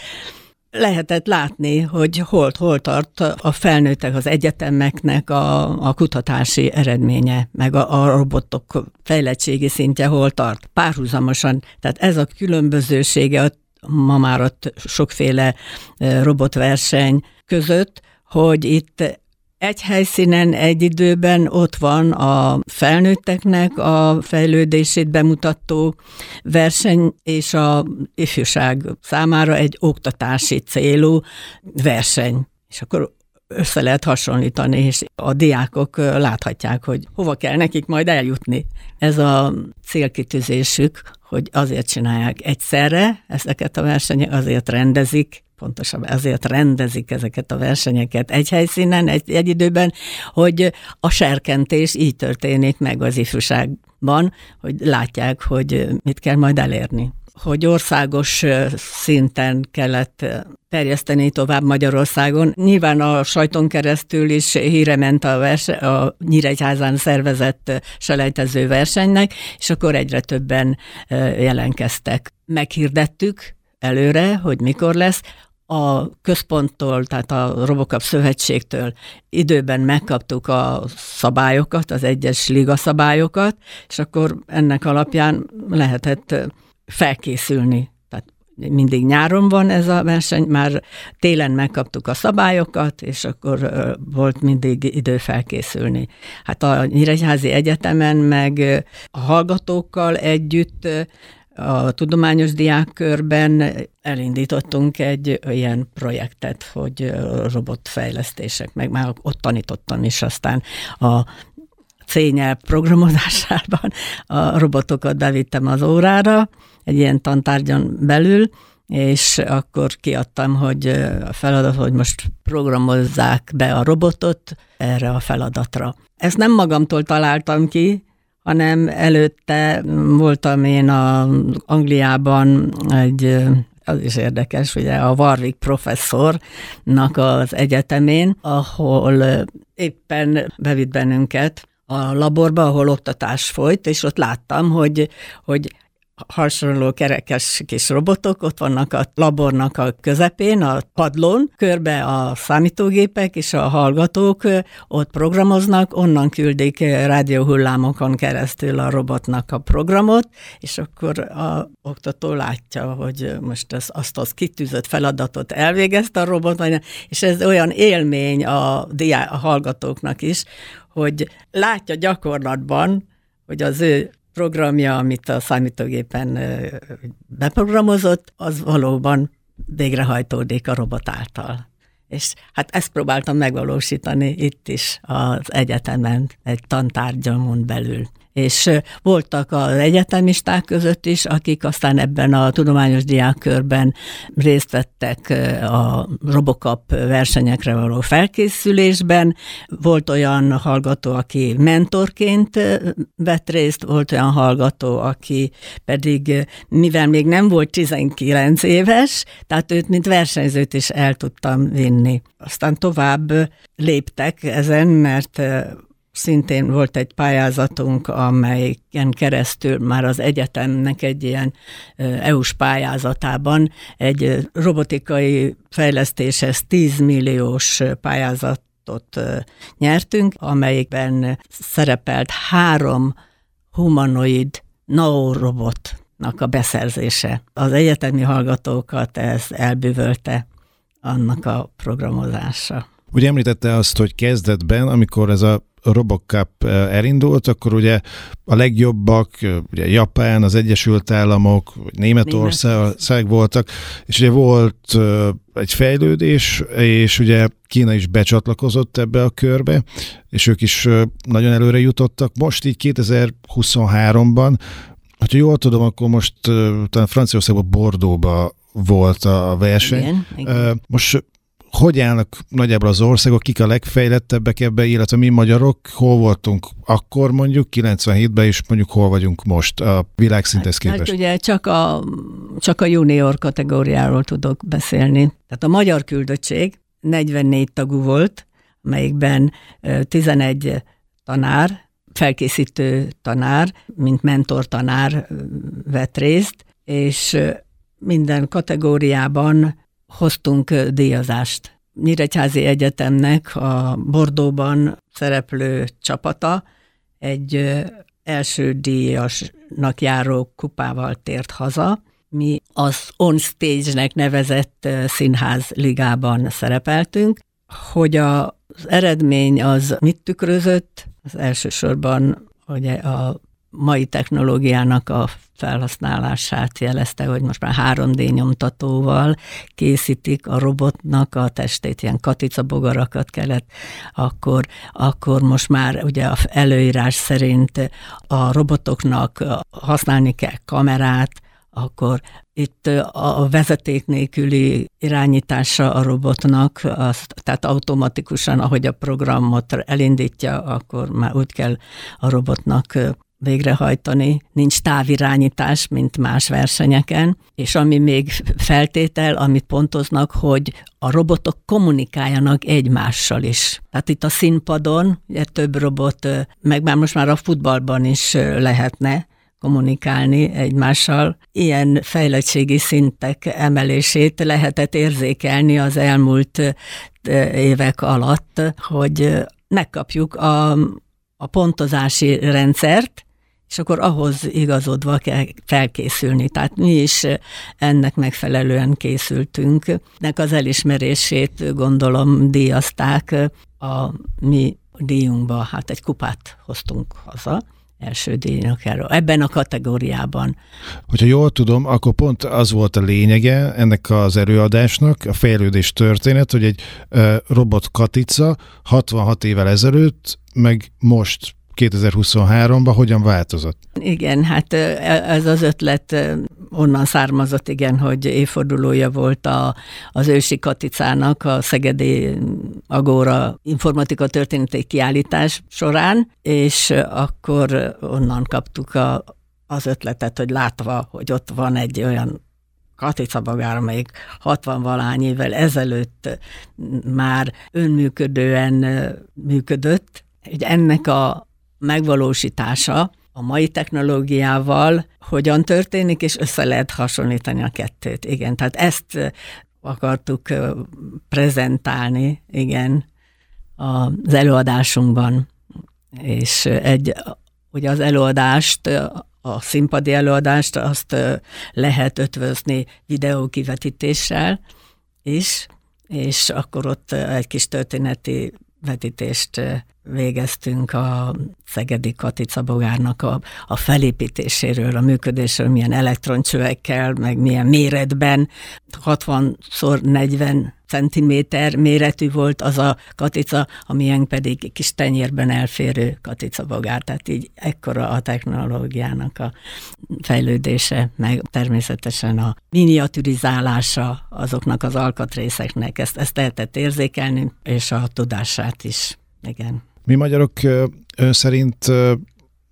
lehetett látni, hogy hol, hol tart a felnőttek, az egyetemeknek a, a kutatási eredménye, meg a, a robotok fejlettségi szintje hol tart. Párhuzamosan, tehát ez a különbözősége ma már ott sokféle robotverseny között, hogy itt egy helyszínen, egy időben ott van a felnőtteknek a fejlődését bemutató verseny, és a ifjúság számára egy oktatási célú verseny. És akkor össze lehet hasonlítani, és a diákok láthatják, hogy hova kell nekik majd eljutni. Ez a célkitűzésük, hogy azért csinálják egyszerre ezeket a versenyek, azért rendezik, pontosabban ezért rendezik ezeket a versenyeket egy helyszínen, egy, egy időben, hogy a serkentés így történik meg az ifjúságban, hogy látják, hogy mit kell majd elérni hogy országos szinten kellett terjeszteni tovább Magyarországon. Nyilván a sajton keresztül is híre ment a, verse, a Nyíregyházán szervezett selejtező versenynek, és akkor egyre többen jelentkeztek. Meghirdettük előre, hogy mikor lesz a központtól, tehát a Robocop Szövetségtől időben megkaptuk a szabályokat, az egyes liga szabályokat, és akkor ennek alapján lehetett felkészülni. Tehát mindig nyáron van ez a verseny, már télen megkaptuk a szabályokat, és akkor volt mindig idő felkészülni. Hát a Nyíregyházi Egyetemen meg a hallgatókkal együtt a tudományos diákkörben elindítottunk egy ilyen projektet, hogy robotfejlesztések, meg már ott tanítottam is aztán a C programozásában a robotokat bevittem az órára, egy ilyen tantárgyon belül, és akkor kiadtam, hogy a feladat, hogy most programozzák be a robotot erre a feladatra. Ezt nem magamtól találtam ki, hanem előtte voltam én a Angliában egy az is érdekes, ugye a Warwick professzornak az egyetemén, ahol éppen bevitt bennünket a laborba, ahol oktatás folyt, és ott láttam, hogy, hogy hasonló kerekes kis robotok, ott vannak a labornak a közepén, a padlón, körbe a számítógépek és a hallgatók ott programoznak, onnan küldik rádióhullámokon keresztül a robotnak a programot, és akkor a oktató látja, hogy most az, azt az kitűzött feladatot elvégezte a robot, és ez olyan élmény a, diá, a hallgatóknak is, hogy látja gyakorlatban, hogy az ő programja, amit a számítógépen beprogramozott, az valóban végrehajtódik a robot által. És hát ezt próbáltam megvalósítani itt is az egyetemen, egy tantárgyamon belül és voltak az egyetemisták között is, akik aztán ebben a tudományos diákkörben részt vettek a Robocop versenyekre való felkészülésben. Volt olyan hallgató, aki mentorként vett részt, volt olyan hallgató, aki pedig, mivel még nem volt 19 éves, tehát őt, mint versenyzőt is el tudtam vinni. Aztán tovább léptek ezen, mert szintén volt egy pályázatunk, amelyen keresztül már az egyetemnek egy ilyen EU-s pályázatában egy robotikai fejlesztéshez 10 milliós pályázatot nyertünk, amelyikben szerepelt három humanoid naorobotnak a beszerzése. Az egyetemi hallgatókat ez elbűvölte annak a programozása. Ugye említette azt, hogy kezdetben, amikor ez a Robocup eh, elindult, akkor ugye a legjobbak, eh, ugye Japán, az Egyesült Államok, Németország voltak, és ugye volt eh, egy fejlődés, és ugye Kína is becsatlakozott ebbe a körbe, és ők is nagyon előre jutottak. Most így 2023-ban, ha jól tudom, akkor most talán Franciaországban Bordóba volt a verseny. Igen, igen. Most hogy állnak nagyjából az országok, kik a legfejlettebbek ebbe, illetve mi magyarok, hol voltunk akkor mondjuk, 97-ben, és mondjuk hol vagyunk most a világszinthez hát, képest? Hát ugye csak a, csak a junior kategóriáról tudok beszélni. Tehát a magyar küldöttség 44 tagú volt, melyikben 11 tanár, felkészítő tanár, mint mentor tanár vett részt, és minden kategóriában hoztunk díjazást. Nyíregyházi Egyetemnek a Bordóban szereplő csapata egy első díjasnak járó kupával tért haza. Mi az On Stage-nek nevezett színház ligában szerepeltünk, hogy az eredmény az mit tükrözött, az elsősorban ugye a mai technológiának a felhasználását jelezte, hogy most már 3D nyomtatóval készítik a robotnak a testét, ilyen katicabogarakat kellett, akkor, akkor most már ugye a előírás szerint a robotoknak használni kell kamerát, akkor itt a vezeték nélküli irányítása a robotnak, az, tehát automatikusan, ahogy a programot elindítja, akkor már úgy kell a robotnak végrehajtani, nincs távirányítás, mint más versenyeken, és ami még feltétel, amit pontoznak, hogy a robotok kommunikáljanak egymással is. Tehát itt a színpadon ugye több robot, meg már most már a futballban is lehetne, kommunikálni egymással. Ilyen fejlettségi szintek emelését lehetett érzékelni az elmúlt évek alatt, hogy megkapjuk a, a pontozási rendszert, és akkor ahhoz igazodva kell felkészülni. Tehát mi is ennek megfelelően készültünk. Nek az elismerését gondolom díjazták a mi díjunkba, hát egy kupát hoztunk haza első díjnak erről, ebben a kategóriában. Hogyha jól tudom, akkor pont az volt a lényege ennek az előadásnak, a fejlődés történet, hogy egy robot Katica 66 évvel ezelőtt, meg most 2023-ban hogyan változott? Igen, hát e, ez az ötlet onnan származott, igen, hogy évfordulója volt a, az ősi Katicának a Szegedi Agóra informatika történeti kiállítás során, és akkor onnan kaptuk a, az ötletet, hogy látva, hogy ott van egy olyan Katica Bagár, amelyik 60 valány évvel ezelőtt már önműködően működött, hogy ennek a megvalósítása a mai technológiával hogyan történik, és össze lehet hasonlítani a kettőt. Igen, tehát ezt akartuk prezentálni, igen, az előadásunkban. És egy, ugye az előadást, a színpadi előadást azt lehet ötvözni videókivetítéssel is, és akkor ott egy kis történeti vetítést végeztünk a Szegedi Katica Bogárnak a, a felépítéséről, a működésről, milyen elektroncsövekkel, meg milyen méretben, 60x40 centiméter méretű volt az a katica, amilyen pedig kis tenyérben elférő katica bogár. Tehát így ekkora a technológiának a fejlődése, meg természetesen a miniaturizálása azoknak az alkatrészeknek, ezt, ezt lehetett érzékelni, és a tudását is. Igen. Mi magyarok ön szerint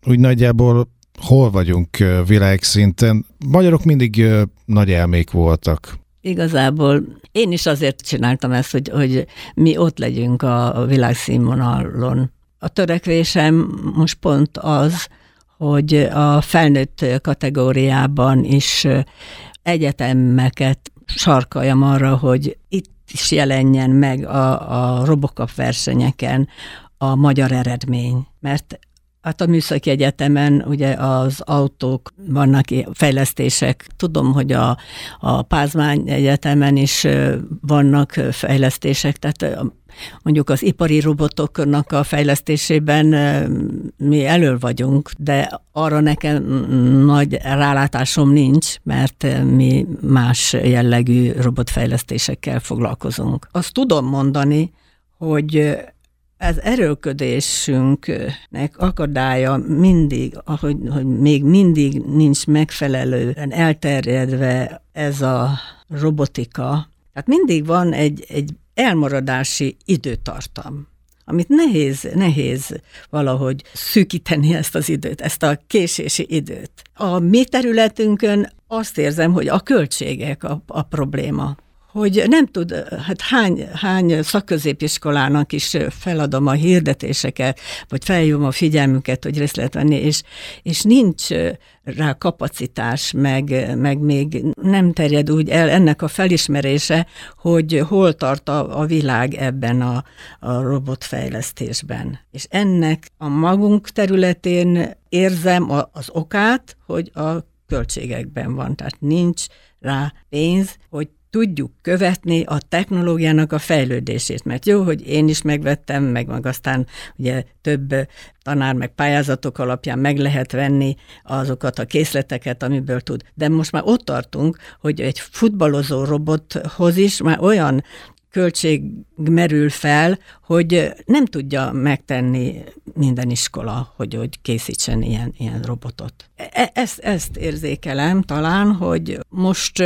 úgy nagyjából hol vagyunk világszinten? Magyarok mindig nagy elmék voltak. Igazából én is azért csináltam ezt, hogy, hogy mi ott legyünk a világszínvonalon. A törekvésem most pont az, hogy a felnőtt kategóriában is egyetemeket sarkaljam arra, hogy itt is jelenjen meg a, a Robocop versenyeken a magyar eredmény. Mert Hát a Műszaki Egyetemen ugye az autók vannak fejlesztések. Tudom, hogy a, a Pázmány Egyetemen is vannak fejlesztések, tehát mondjuk az ipari robotoknak a fejlesztésében mi elő vagyunk, de arra nekem nagy rálátásom nincs, mert mi más jellegű robotfejlesztésekkel foglalkozunk. Azt tudom mondani, hogy ez erőködésünknek akadálya mindig, ahogy, hogy még mindig nincs megfelelően elterjedve ez a robotika. Tehát mindig van egy, egy elmaradási időtartam amit nehéz, nehéz valahogy szűkíteni ezt az időt, ezt a késési időt. A mi területünkön azt érzem, hogy a költségek a, a probléma hogy nem tud, hát hány, hány szakközépiskolának is feladom a hirdetéseket, vagy felhívom a figyelmüket, hogy részt lehet venni, és, és nincs rá kapacitás, meg, meg még nem terjed úgy el ennek a felismerése, hogy hol tart a, a világ ebben a, a robotfejlesztésben. És ennek a magunk területén érzem az okát, hogy a költségekben van, tehát nincs rá pénz, hogy tudjuk követni a technológiának a fejlődését. Mert jó, hogy én is megvettem, meg, meg aztán ugye több tanár meg pályázatok alapján meg lehet venni azokat a készleteket, amiből tud. De most már ott tartunk, hogy egy futballozó robothoz is már olyan költség merül fel, hogy nem tudja megtenni minden iskola, hogy, hogy készítsen ilyen, ilyen robotot. E- ezt, ezt érzékelem talán, hogy most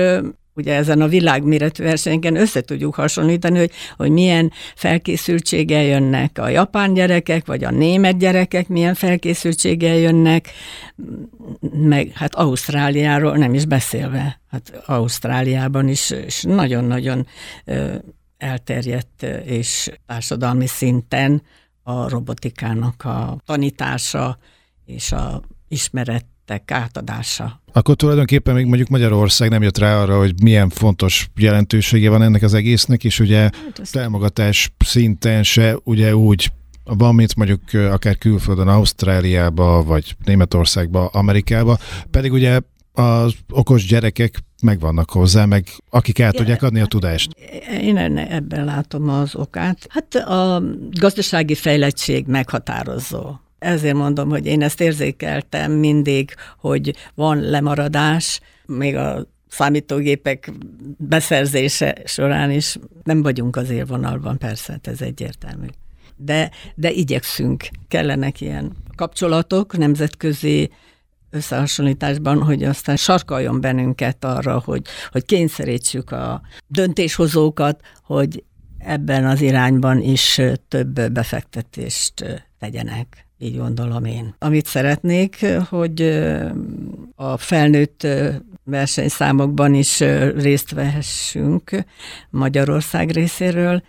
ugye ezen a világméretű versenyeken össze tudjuk hasonlítani, hogy, hogy milyen felkészültséggel jönnek a japán gyerekek, vagy a német gyerekek, milyen felkészültséggel jönnek, meg hát Ausztráliáról nem is beszélve. Hát Ausztráliában is, is nagyon-nagyon elterjedt és társadalmi szinten a robotikának a tanítása és a ismeret ismeretek átadása. Akkor tulajdonképpen még mondjuk Magyarország nem jött rá arra, hogy milyen fontos jelentősége van ennek az egésznek, és ugye hát támogatás szinten se ugye úgy van, mint mondjuk akár külföldön, Ausztráliába, vagy Németországba, Amerikába, pedig ugye az okos gyerekek megvannak hozzá, meg akik el tudják adni a tudást. Én ebben látom az okát. Hát a gazdasági fejlettség meghatározó. Ezért mondom, hogy én ezt érzékeltem mindig, hogy van lemaradás, még a számítógépek beszerzése során is nem vagyunk az élvonalban, persze, hát ez egyértelmű. De, de igyekszünk, kellenek ilyen kapcsolatok nemzetközi összehasonlításban, hogy aztán sarkaljon bennünket arra, hogy, hogy kényszerítsük a döntéshozókat, hogy ebben az irányban is több befektetést tegyenek. Így gondolom én. Amit szeretnék, hogy a felnőtt versenyszámokban is részt vehessünk Magyarország részéről,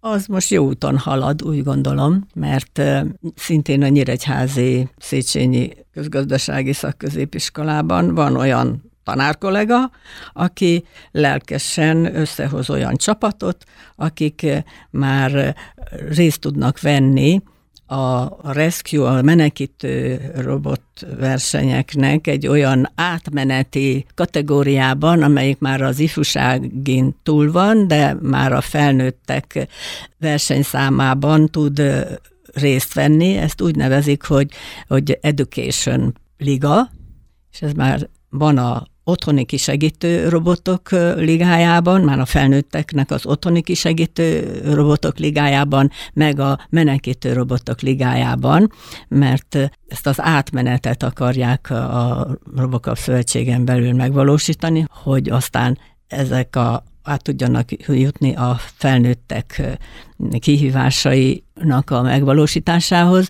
az most jó úton halad, úgy gondolom, mert szintén a Nyíregyházi Széchenyi Közgazdasági Szakközépiskolában van olyan tanárkollega, aki lelkesen összehoz olyan csapatot, akik már részt tudnak venni a Rescue, a menekítő robot versenyeknek egy olyan átmeneti kategóriában, amelyik már az ifjúságin túl van, de már a felnőttek versenyszámában tud részt venni. Ezt úgy nevezik, hogy, hogy Education Liga, és ez már van a otthoni kisegítő robotok ligájában, már a felnőtteknek az otthoni kisegítő robotok ligájában, meg a menekítő robotok ligájában, mert ezt az átmenetet akarják a Robocop Szövetségen belül megvalósítani, hogy aztán ezek a át tudjanak jutni a felnőttek kihívásainak a megvalósításához,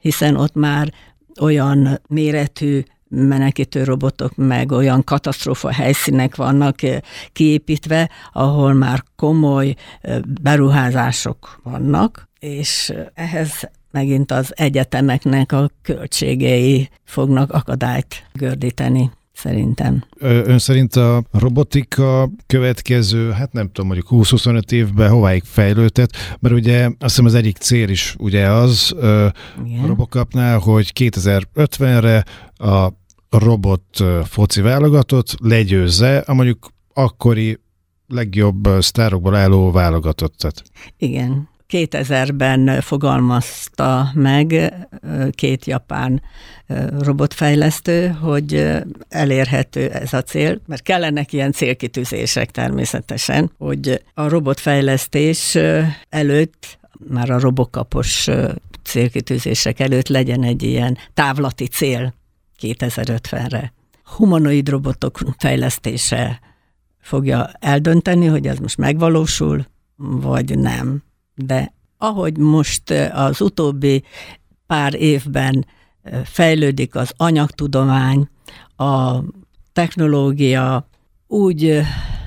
hiszen ott már olyan méretű menekítő robotok, meg olyan katasztrófa helyszínek vannak eh, kiépítve, ahol már komoly eh, beruházások vannak, és eh, ehhez megint az egyetemeknek a költségei fognak akadályt gördíteni szerintem. Ön szerint a robotika következő, hát nem tudom, mondjuk 20-25 évben hováig fejlődhet, mert ugye azt hiszem az egyik cél is ugye az Igen. a Robocopnál, hogy 2050-re a robot foci válogatott legyőzze a mondjuk akkori legjobb sztárokból álló válogatottat. Igen. 2000-ben fogalmazta meg két japán robotfejlesztő, hogy elérhető ez a cél, mert kellenek ilyen célkitűzések természetesen, hogy a robotfejlesztés előtt, már a robokapos célkitűzések előtt legyen egy ilyen távlati cél 2050-re. Humanoid robotok fejlesztése fogja eldönteni, hogy ez most megvalósul, vagy nem. De ahogy most az utóbbi pár évben fejlődik az anyagtudomány, a technológia, úgy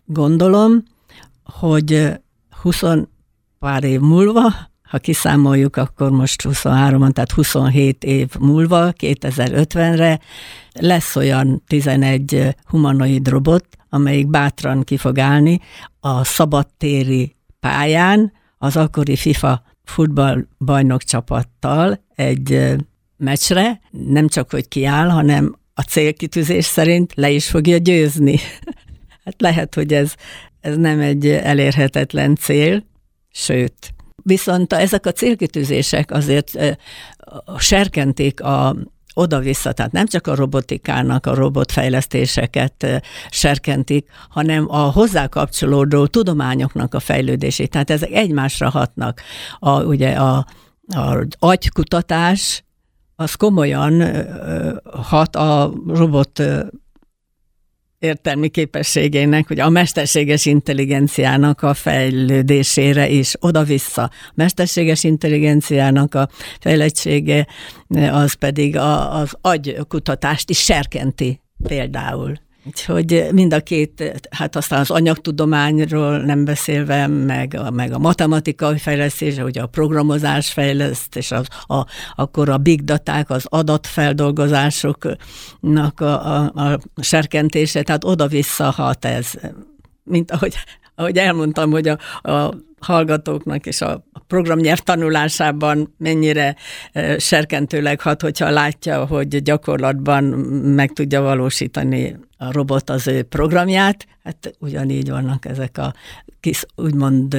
gondolom, hogy 20 pár év múlva ha kiszámoljuk, akkor most 23-an, tehát 27 év múlva, 2050-re lesz olyan 11 humanoid robot, amelyik bátran ki fog állni a szabadtéri pályán az akkori FIFA futballbajnok csapattal egy meccsre, nem csak hogy kiáll, hanem a célkitűzés szerint le is fogja győzni. hát lehet, hogy ez, ez nem egy elérhetetlen cél, sőt, Viszont ezek a célkitűzések azért serkenték a oda-vissza, tehát nem csak a robotikának a robotfejlesztéseket serkentik, hanem a hozzá kapcsolódó tudományoknak a fejlődését. Tehát ezek egymásra hatnak. A, ugye a, a agykutatás az komolyan hat a robot értelmi képességének, hogy a mesterséges intelligenciának a fejlődésére is oda-vissza. Mesterséges intelligenciának a fejlettsége az pedig a, az agykutatást is serkenti például. Úgyhogy mind a két, hát aztán az anyagtudományról nem beszélve, meg a, meg a matematikai fejlesztés, hogy a programozás fejlesztés, az, a, akkor a big daták, az adatfeldolgozásoknak a, a, a serkentése, tehát oda-vissza hat ez. Mint ahogy, ahogy elmondtam, hogy a, a hallgatóknak és a programnyelv tanulásában mennyire serkentőleg hat, hogyha látja, hogy gyakorlatban meg tudja valósítani a robot az ő programját, hát ugyanígy vannak ezek a kis, úgymond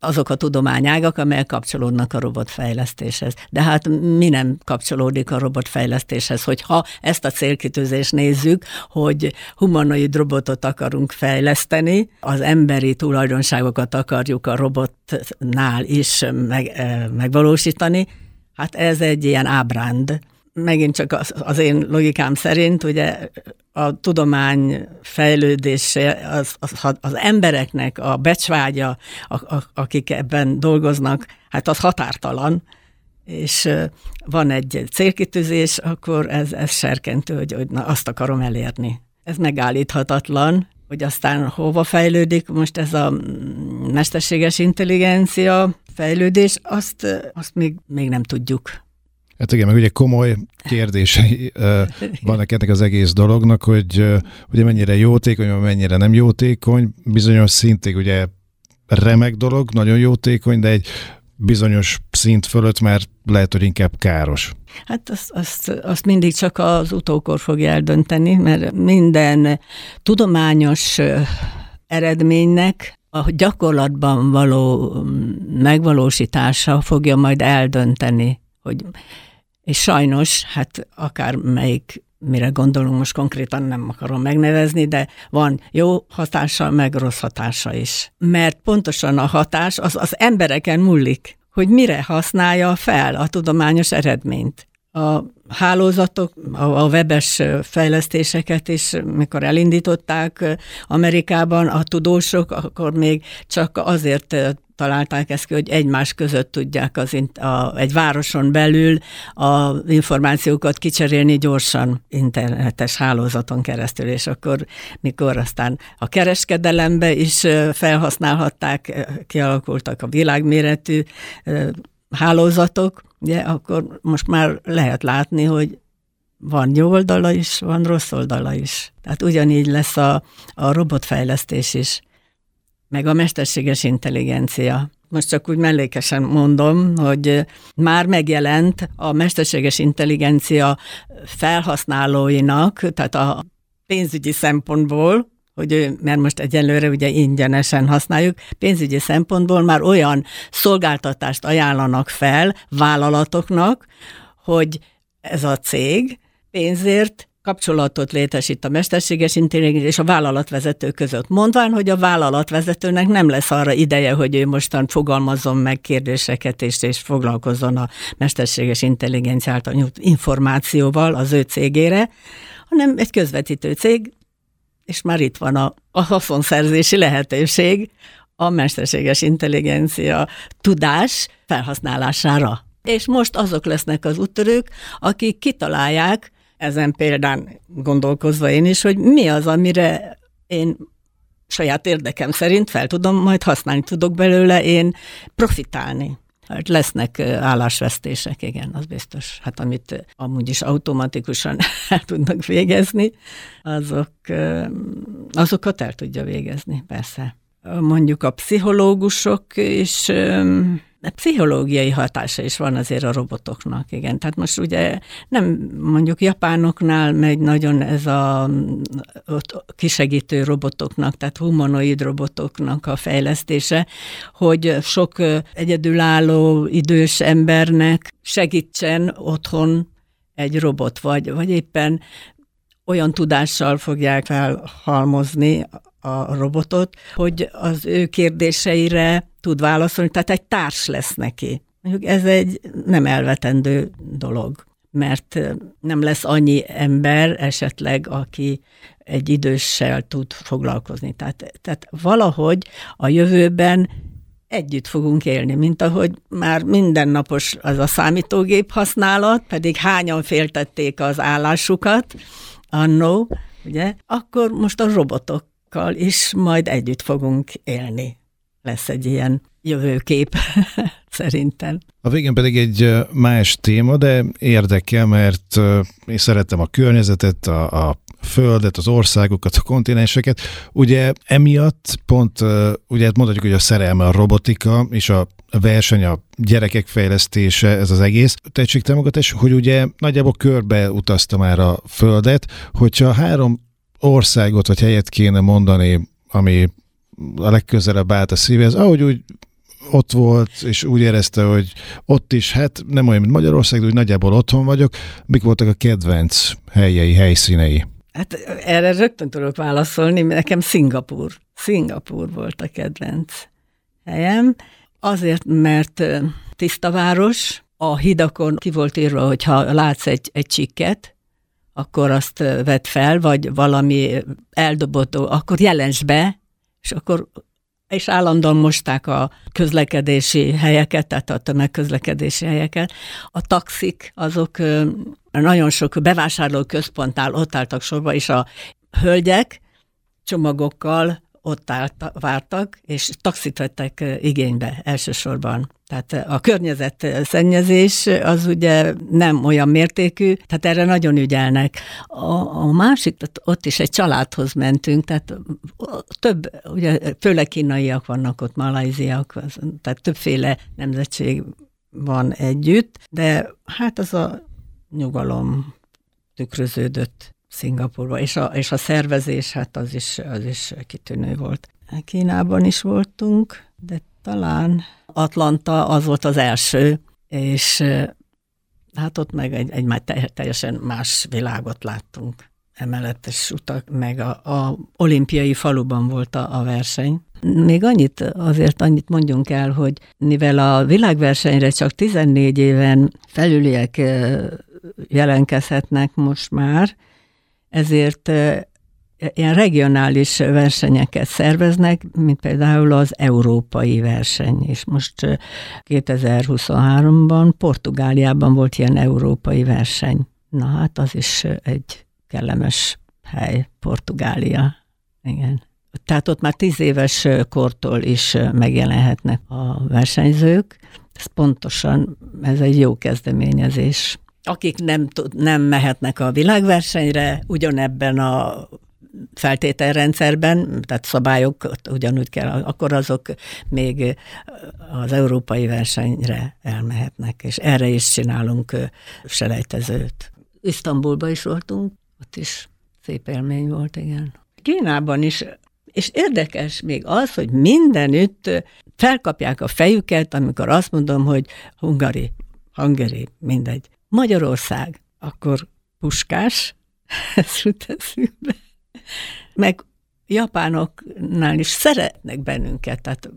azok a tudományágak, amelyek kapcsolódnak a robotfejlesztéshez. De hát mi nem kapcsolódik a robotfejlesztéshez, hogyha ezt a célkitűzést nézzük, hogy humanoid robotot akarunk fejleszteni, az emberi tulajdonságokat akarjuk a robotnál is meg, megvalósítani, hát ez egy ilyen ábránd megint csak az, az én logikám szerint, ugye a tudomány fejlődése, az, az, az embereknek a becsvágya, a, a, akik ebben dolgoznak, hát az határtalan, és van egy célkitűzés, akkor ez, ez serkentő, hogy, hogy na, azt akarom elérni. Ez megállíthatatlan, hogy aztán hova fejlődik most ez a mesterséges intelligencia fejlődés, azt, azt még, még nem tudjuk. Hát igen, meg ugye komoly kérdései vannak ennek az egész dolognak, hogy ugye mennyire jótékony, vagy mennyire nem jótékony. Bizonyos szintig ugye remek dolog, nagyon jótékony, de egy bizonyos szint fölött már lehet, hogy inkább káros. Hát azt, azt, azt mindig csak az utókor fogja eldönteni, mert minden tudományos eredménynek a gyakorlatban való megvalósítása fogja majd eldönteni, hogy és sajnos, hát akár melyik mire gondolunk, most konkrétan nem akarom megnevezni, de van jó hatása, meg rossz hatása is. Mert pontosan a hatás az az embereken múlik, hogy mire használja fel a tudományos eredményt. A hálózatok, a webes fejlesztéseket is, mikor elindították Amerikában a tudósok, akkor még csak azért találták ezt ki, hogy egymás között tudják az, a, egy városon belül a információkat kicserélni gyorsan internetes hálózaton keresztül, és akkor mikor aztán a kereskedelembe is felhasználhatták, kialakultak a világméretű hálózatok, ugye, akkor most már lehet látni, hogy van jó oldala is, van rossz oldala is. Tehát ugyanígy lesz a, a robotfejlesztés is meg a mesterséges intelligencia. Most csak úgy mellékesen mondom, hogy már megjelent a mesterséges intelligencia felhasználóinak, tehát a pénzügyi szempontból, hogy mert most egyelőre ugye ingyenesen használjuk, pénzügyi szempontból már olyan szolgáltatást ajánlanak fel vállalatoknak, hogy ez a cég pénzért kapcsolatot létesít a mesterséges intelligencia és a vállalatvezető között. Mondván, hogy a vállalatvezetőnek nem lesz arra ideje, hogy ő mostan fogalmazzon meg kérdéseket és, és foglalkozzon a mesterséges intelligencia által nyújt információval az ő cégére, hanem egy közvetítő cég, és már itt van a, a haszonszerzési lehetőség a mesterséges intelligencia tudás felhasználására. És most azok lesznek az úttörők, akik kitalálják, ezen példán gondolkozva én is, hogy mi az, amire én saját érdekem szerint fel tudom, majd használni tudok belőle, én profitálni. Hát lesznek állásvesztések, igen, az biztos. Hát amit amúgy is automatikusan el tudnak végezni, azok, azokat el tudja végezni, persze. Mondjuk a pszichológusok is de pszichológiai hatása is van azért a robotoknak, igen. Tehát most ugye nem mondjuk japánoknál megy nagyon ez a ott kisegítő robotoknak, tehát humanoid robotoknak a fejlesztése, hogy sok egyedülálló idős embernek segítsen otthon egy robot, vagy, vagy éppen olyan tudással fogják felhalmozni a robotot, hogy az ő kérdéseire tud válaszolni, tehát egy társ lesz neki. Mondjuk ez egy nem elvetendő dolog, mert nem lesz annyi ember esetleg, aki egy időssel tud foglalkozni. Tehát, tehát valahogy a jövőben együtt fogunk élni, mint ahogy már mindennapos az a számítógép használat, pedig hányan féltették az állásukat annó, ugye, akkor most a robotokkal is majd együtt fogunk élni lesz egy ilyen jövőkép szerintem. A végén pedig egy más téma, de érdekel, mert én szeretem a környezetet, a, a földet, az országokat, a kontinenseket. Ugye emiatt pont, ugye hát mondhatjuk, hogy a szerelme a robotika és a verseny, a gyerekek fejlesztése, ez az egész tehetségtámogatás, hogy ugye nagyjából körbe utazta már a földet, hogyha három országot vagy helyet kéne mondani, ami a legközelebb állt a szívéhez, ahogy úgy ott volt, és úgy érezte, hogy ott is, hát nem olyan, mint Magyarország, de úgy nagyjából otthon vagyok. Mik voltak a kedvenc helyei, helyszínei? Hát erre rögtön tudok válaszolni, nekem Szingapur. Szingapur volt a kedvenc helyem. Azért, mert tiszta város, a hidakon ki volt írva, hogy ha látsz egy, egy csikket, akkor azt vedd fel, vagy valami eldobott, akkor jelens be, és akkor és állandóan mosták a közlekedési helyeket, tehát a tömegközlekedési helyeket. A taxik, azok nagyon sok bevásárló központnál ott álltak sorba, és a hölgyek csomagokkal ott állt, vártak, és taxit vettek igénybe elsősorban. Tehát a környezet szennyezés az ugye nem olyan mértékű, tehát erre nagyon ügyelnek. A, a másik, ott is egy családhoz mentünk, tehát több, ugye főleg kínaiak vannak ott, malajziak, tehát többféle nemzetség van együtt, de hát az a nyugalom tükröződött Szingapurba, és a, és a szervezés, hát az is, az is kitűnő volt. Kínában is voltunk, de talán Atlanta az volt az első, és hát ott meg egy, egy teljesen más világot láttunk. Emeletes utak, meg a, a olimpiai faluban volt a, a verseny. Még annyit, azért annyit mondjunk el, hogy mivel a világversenyre csak 14 éven felüliek jelenkezhetnek most már, ezért ilyen regionális versenyeket szerveznek, mint például az európai verseny. És most 2023-ban Portugáliában volt ilyen európai verseny. Na hát az is egy kellemes hely, Portugália. Igen. Tehát ott már tíz éves kortól is megjelenhetnek a versenyzők. Ez pontosan, ez egy jó kezdeményezés. Akik nem, nem mehetnek a világversenyre, ugyanebben a feltételrendszerben, tehát szabályok ugyanúgy kell, akkor azok még az európai versenyre elmehetnek, és erre is csinálunk selejtezőt. Isztambulba is voltunk, ott is szép élmény volt, igen. Kínában is, és érdekes még az, hogy mindenütt felkapják a fejüket, amikor azt mondom, hogy Hungari, Hungary, mindegy. Magyarország, akkor puskás, ez jut eszünkbe meg japánoknál is szeretnek bennünket, tehát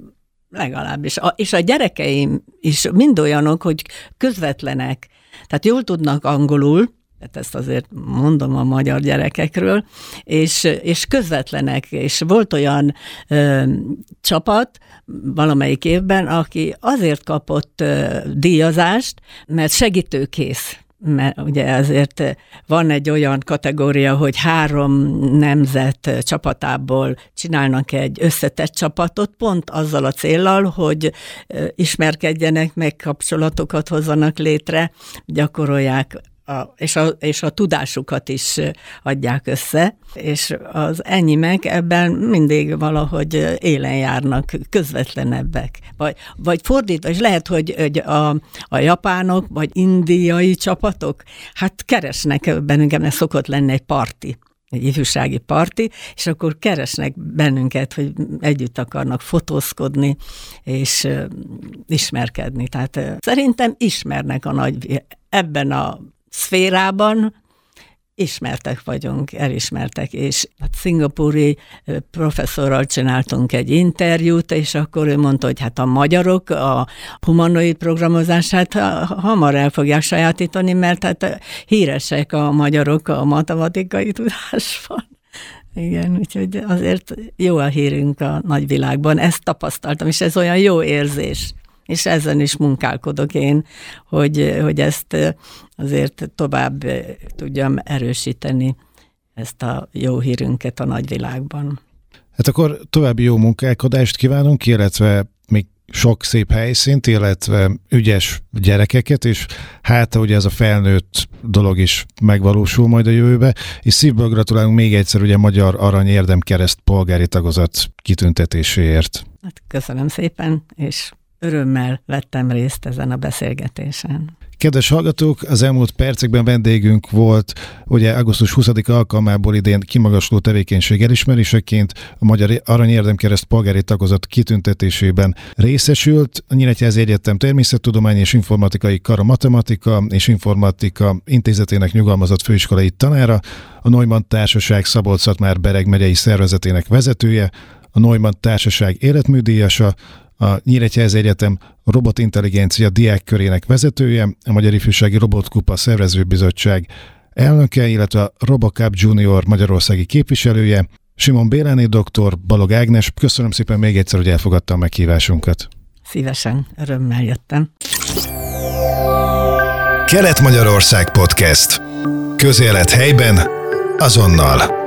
legalábbis. A, és a gyerekeim is mind olyanok, hogy közvetlenek, tehát jól tudnak angolul, tehát ezt azért mondom a magyar gyerekekről, és, és közvetlenek, és volt olyan ö, csapat valamelyik évben, aki azért kapott ö, díjazást, mert segítőkész. Mert ugye azért van egy olyan kategória, hogy három nemzet csapatából csinálnak egy összetett csapatot, pont azzal a céllal, hogy ismerkedjenek, meg kapcsolatokat hozzanak létre, gyakorolják a, és, a, és a tudásukat is adják össze, és az enyémek ebben mindig valahogy élen járnak, közvetlenebbek. Vagy, vagy fordítva, és lehet, hogy, hogy a, a japánok, vagy indiai csapatok, hát keresnek bennünket, szokott lenni egy parti egy ifjúsági parti, és akkor keresnek bennünket, hogy együtt akarnak fotózkodni, és ismerkedni. Tehát szerintem ismernek a nagy, ebben a szférában ismertek vagyunk, elismertek, és a szingapúri professzorral csináltunk egy interjút, és akkor ő mondta, hogy hát a magyarok a humanoid programozását hamar el fogják sajátítani, mert hát híresek a magyarok a matematikai tudásban. Igen, úgyhogy azért jó a hírünk a nagyvilágban, ezt tapasztaltam, és ez olyan jó érzés és ezen is munkálkodok én, hogy, hogy ezt azért tovább tudjam erősíteni, ezt a jó hírünket a nagyvilágban. Hát akkor további jó munkálkodást kívánunk, illetve még sok szép helyszínt, illetve ügyes gyerekeket, és hát ugye ez a felnőtt dolog is megvalósul majd a jövőbe, és szívből gratulálunk még egyszer ugye Magyar Arany Érdemkereszt polgári tagozat kitüntetéséért. Hát köszönöm szépen, és örömmel vettem részt ezen a beszélgetésen. Kedves hallgatók, az elmúlt percekben vendégünk volt, ugye augusztus 20 alkalmából idén kimagasló tevékenység elismeréseként a Magyar Arany Érdemkereszt polgári tagozat kitüntetésében részesült. A Nyíregyházi Egyetem Természettudomány és Informatikai Kara Matematika és Informatika Intézetének nyugalmazott főiskolai tanára, a Neumann Társaság Szabolcs-Szatmár Bereg megyei szervezetének vezetője, a Neumann Társaság életműdíjasa, a Nyíregyházi Egyetem robotintelligencia diákkörének vezetője, a Magyar Ifjúsági Robotkupa Szervezőbizottság elnöke, illetve a Robocup Junior magyarországi képviselője, Simon Béláné doktor, Balog Ágnes. Köszönöm szépen még egyszer, hogy elfogadta a meghívásunkat. Szívesen, örömmel jöttem. Kelet-Magyarország Podcast. Közélet helyben, azonnal.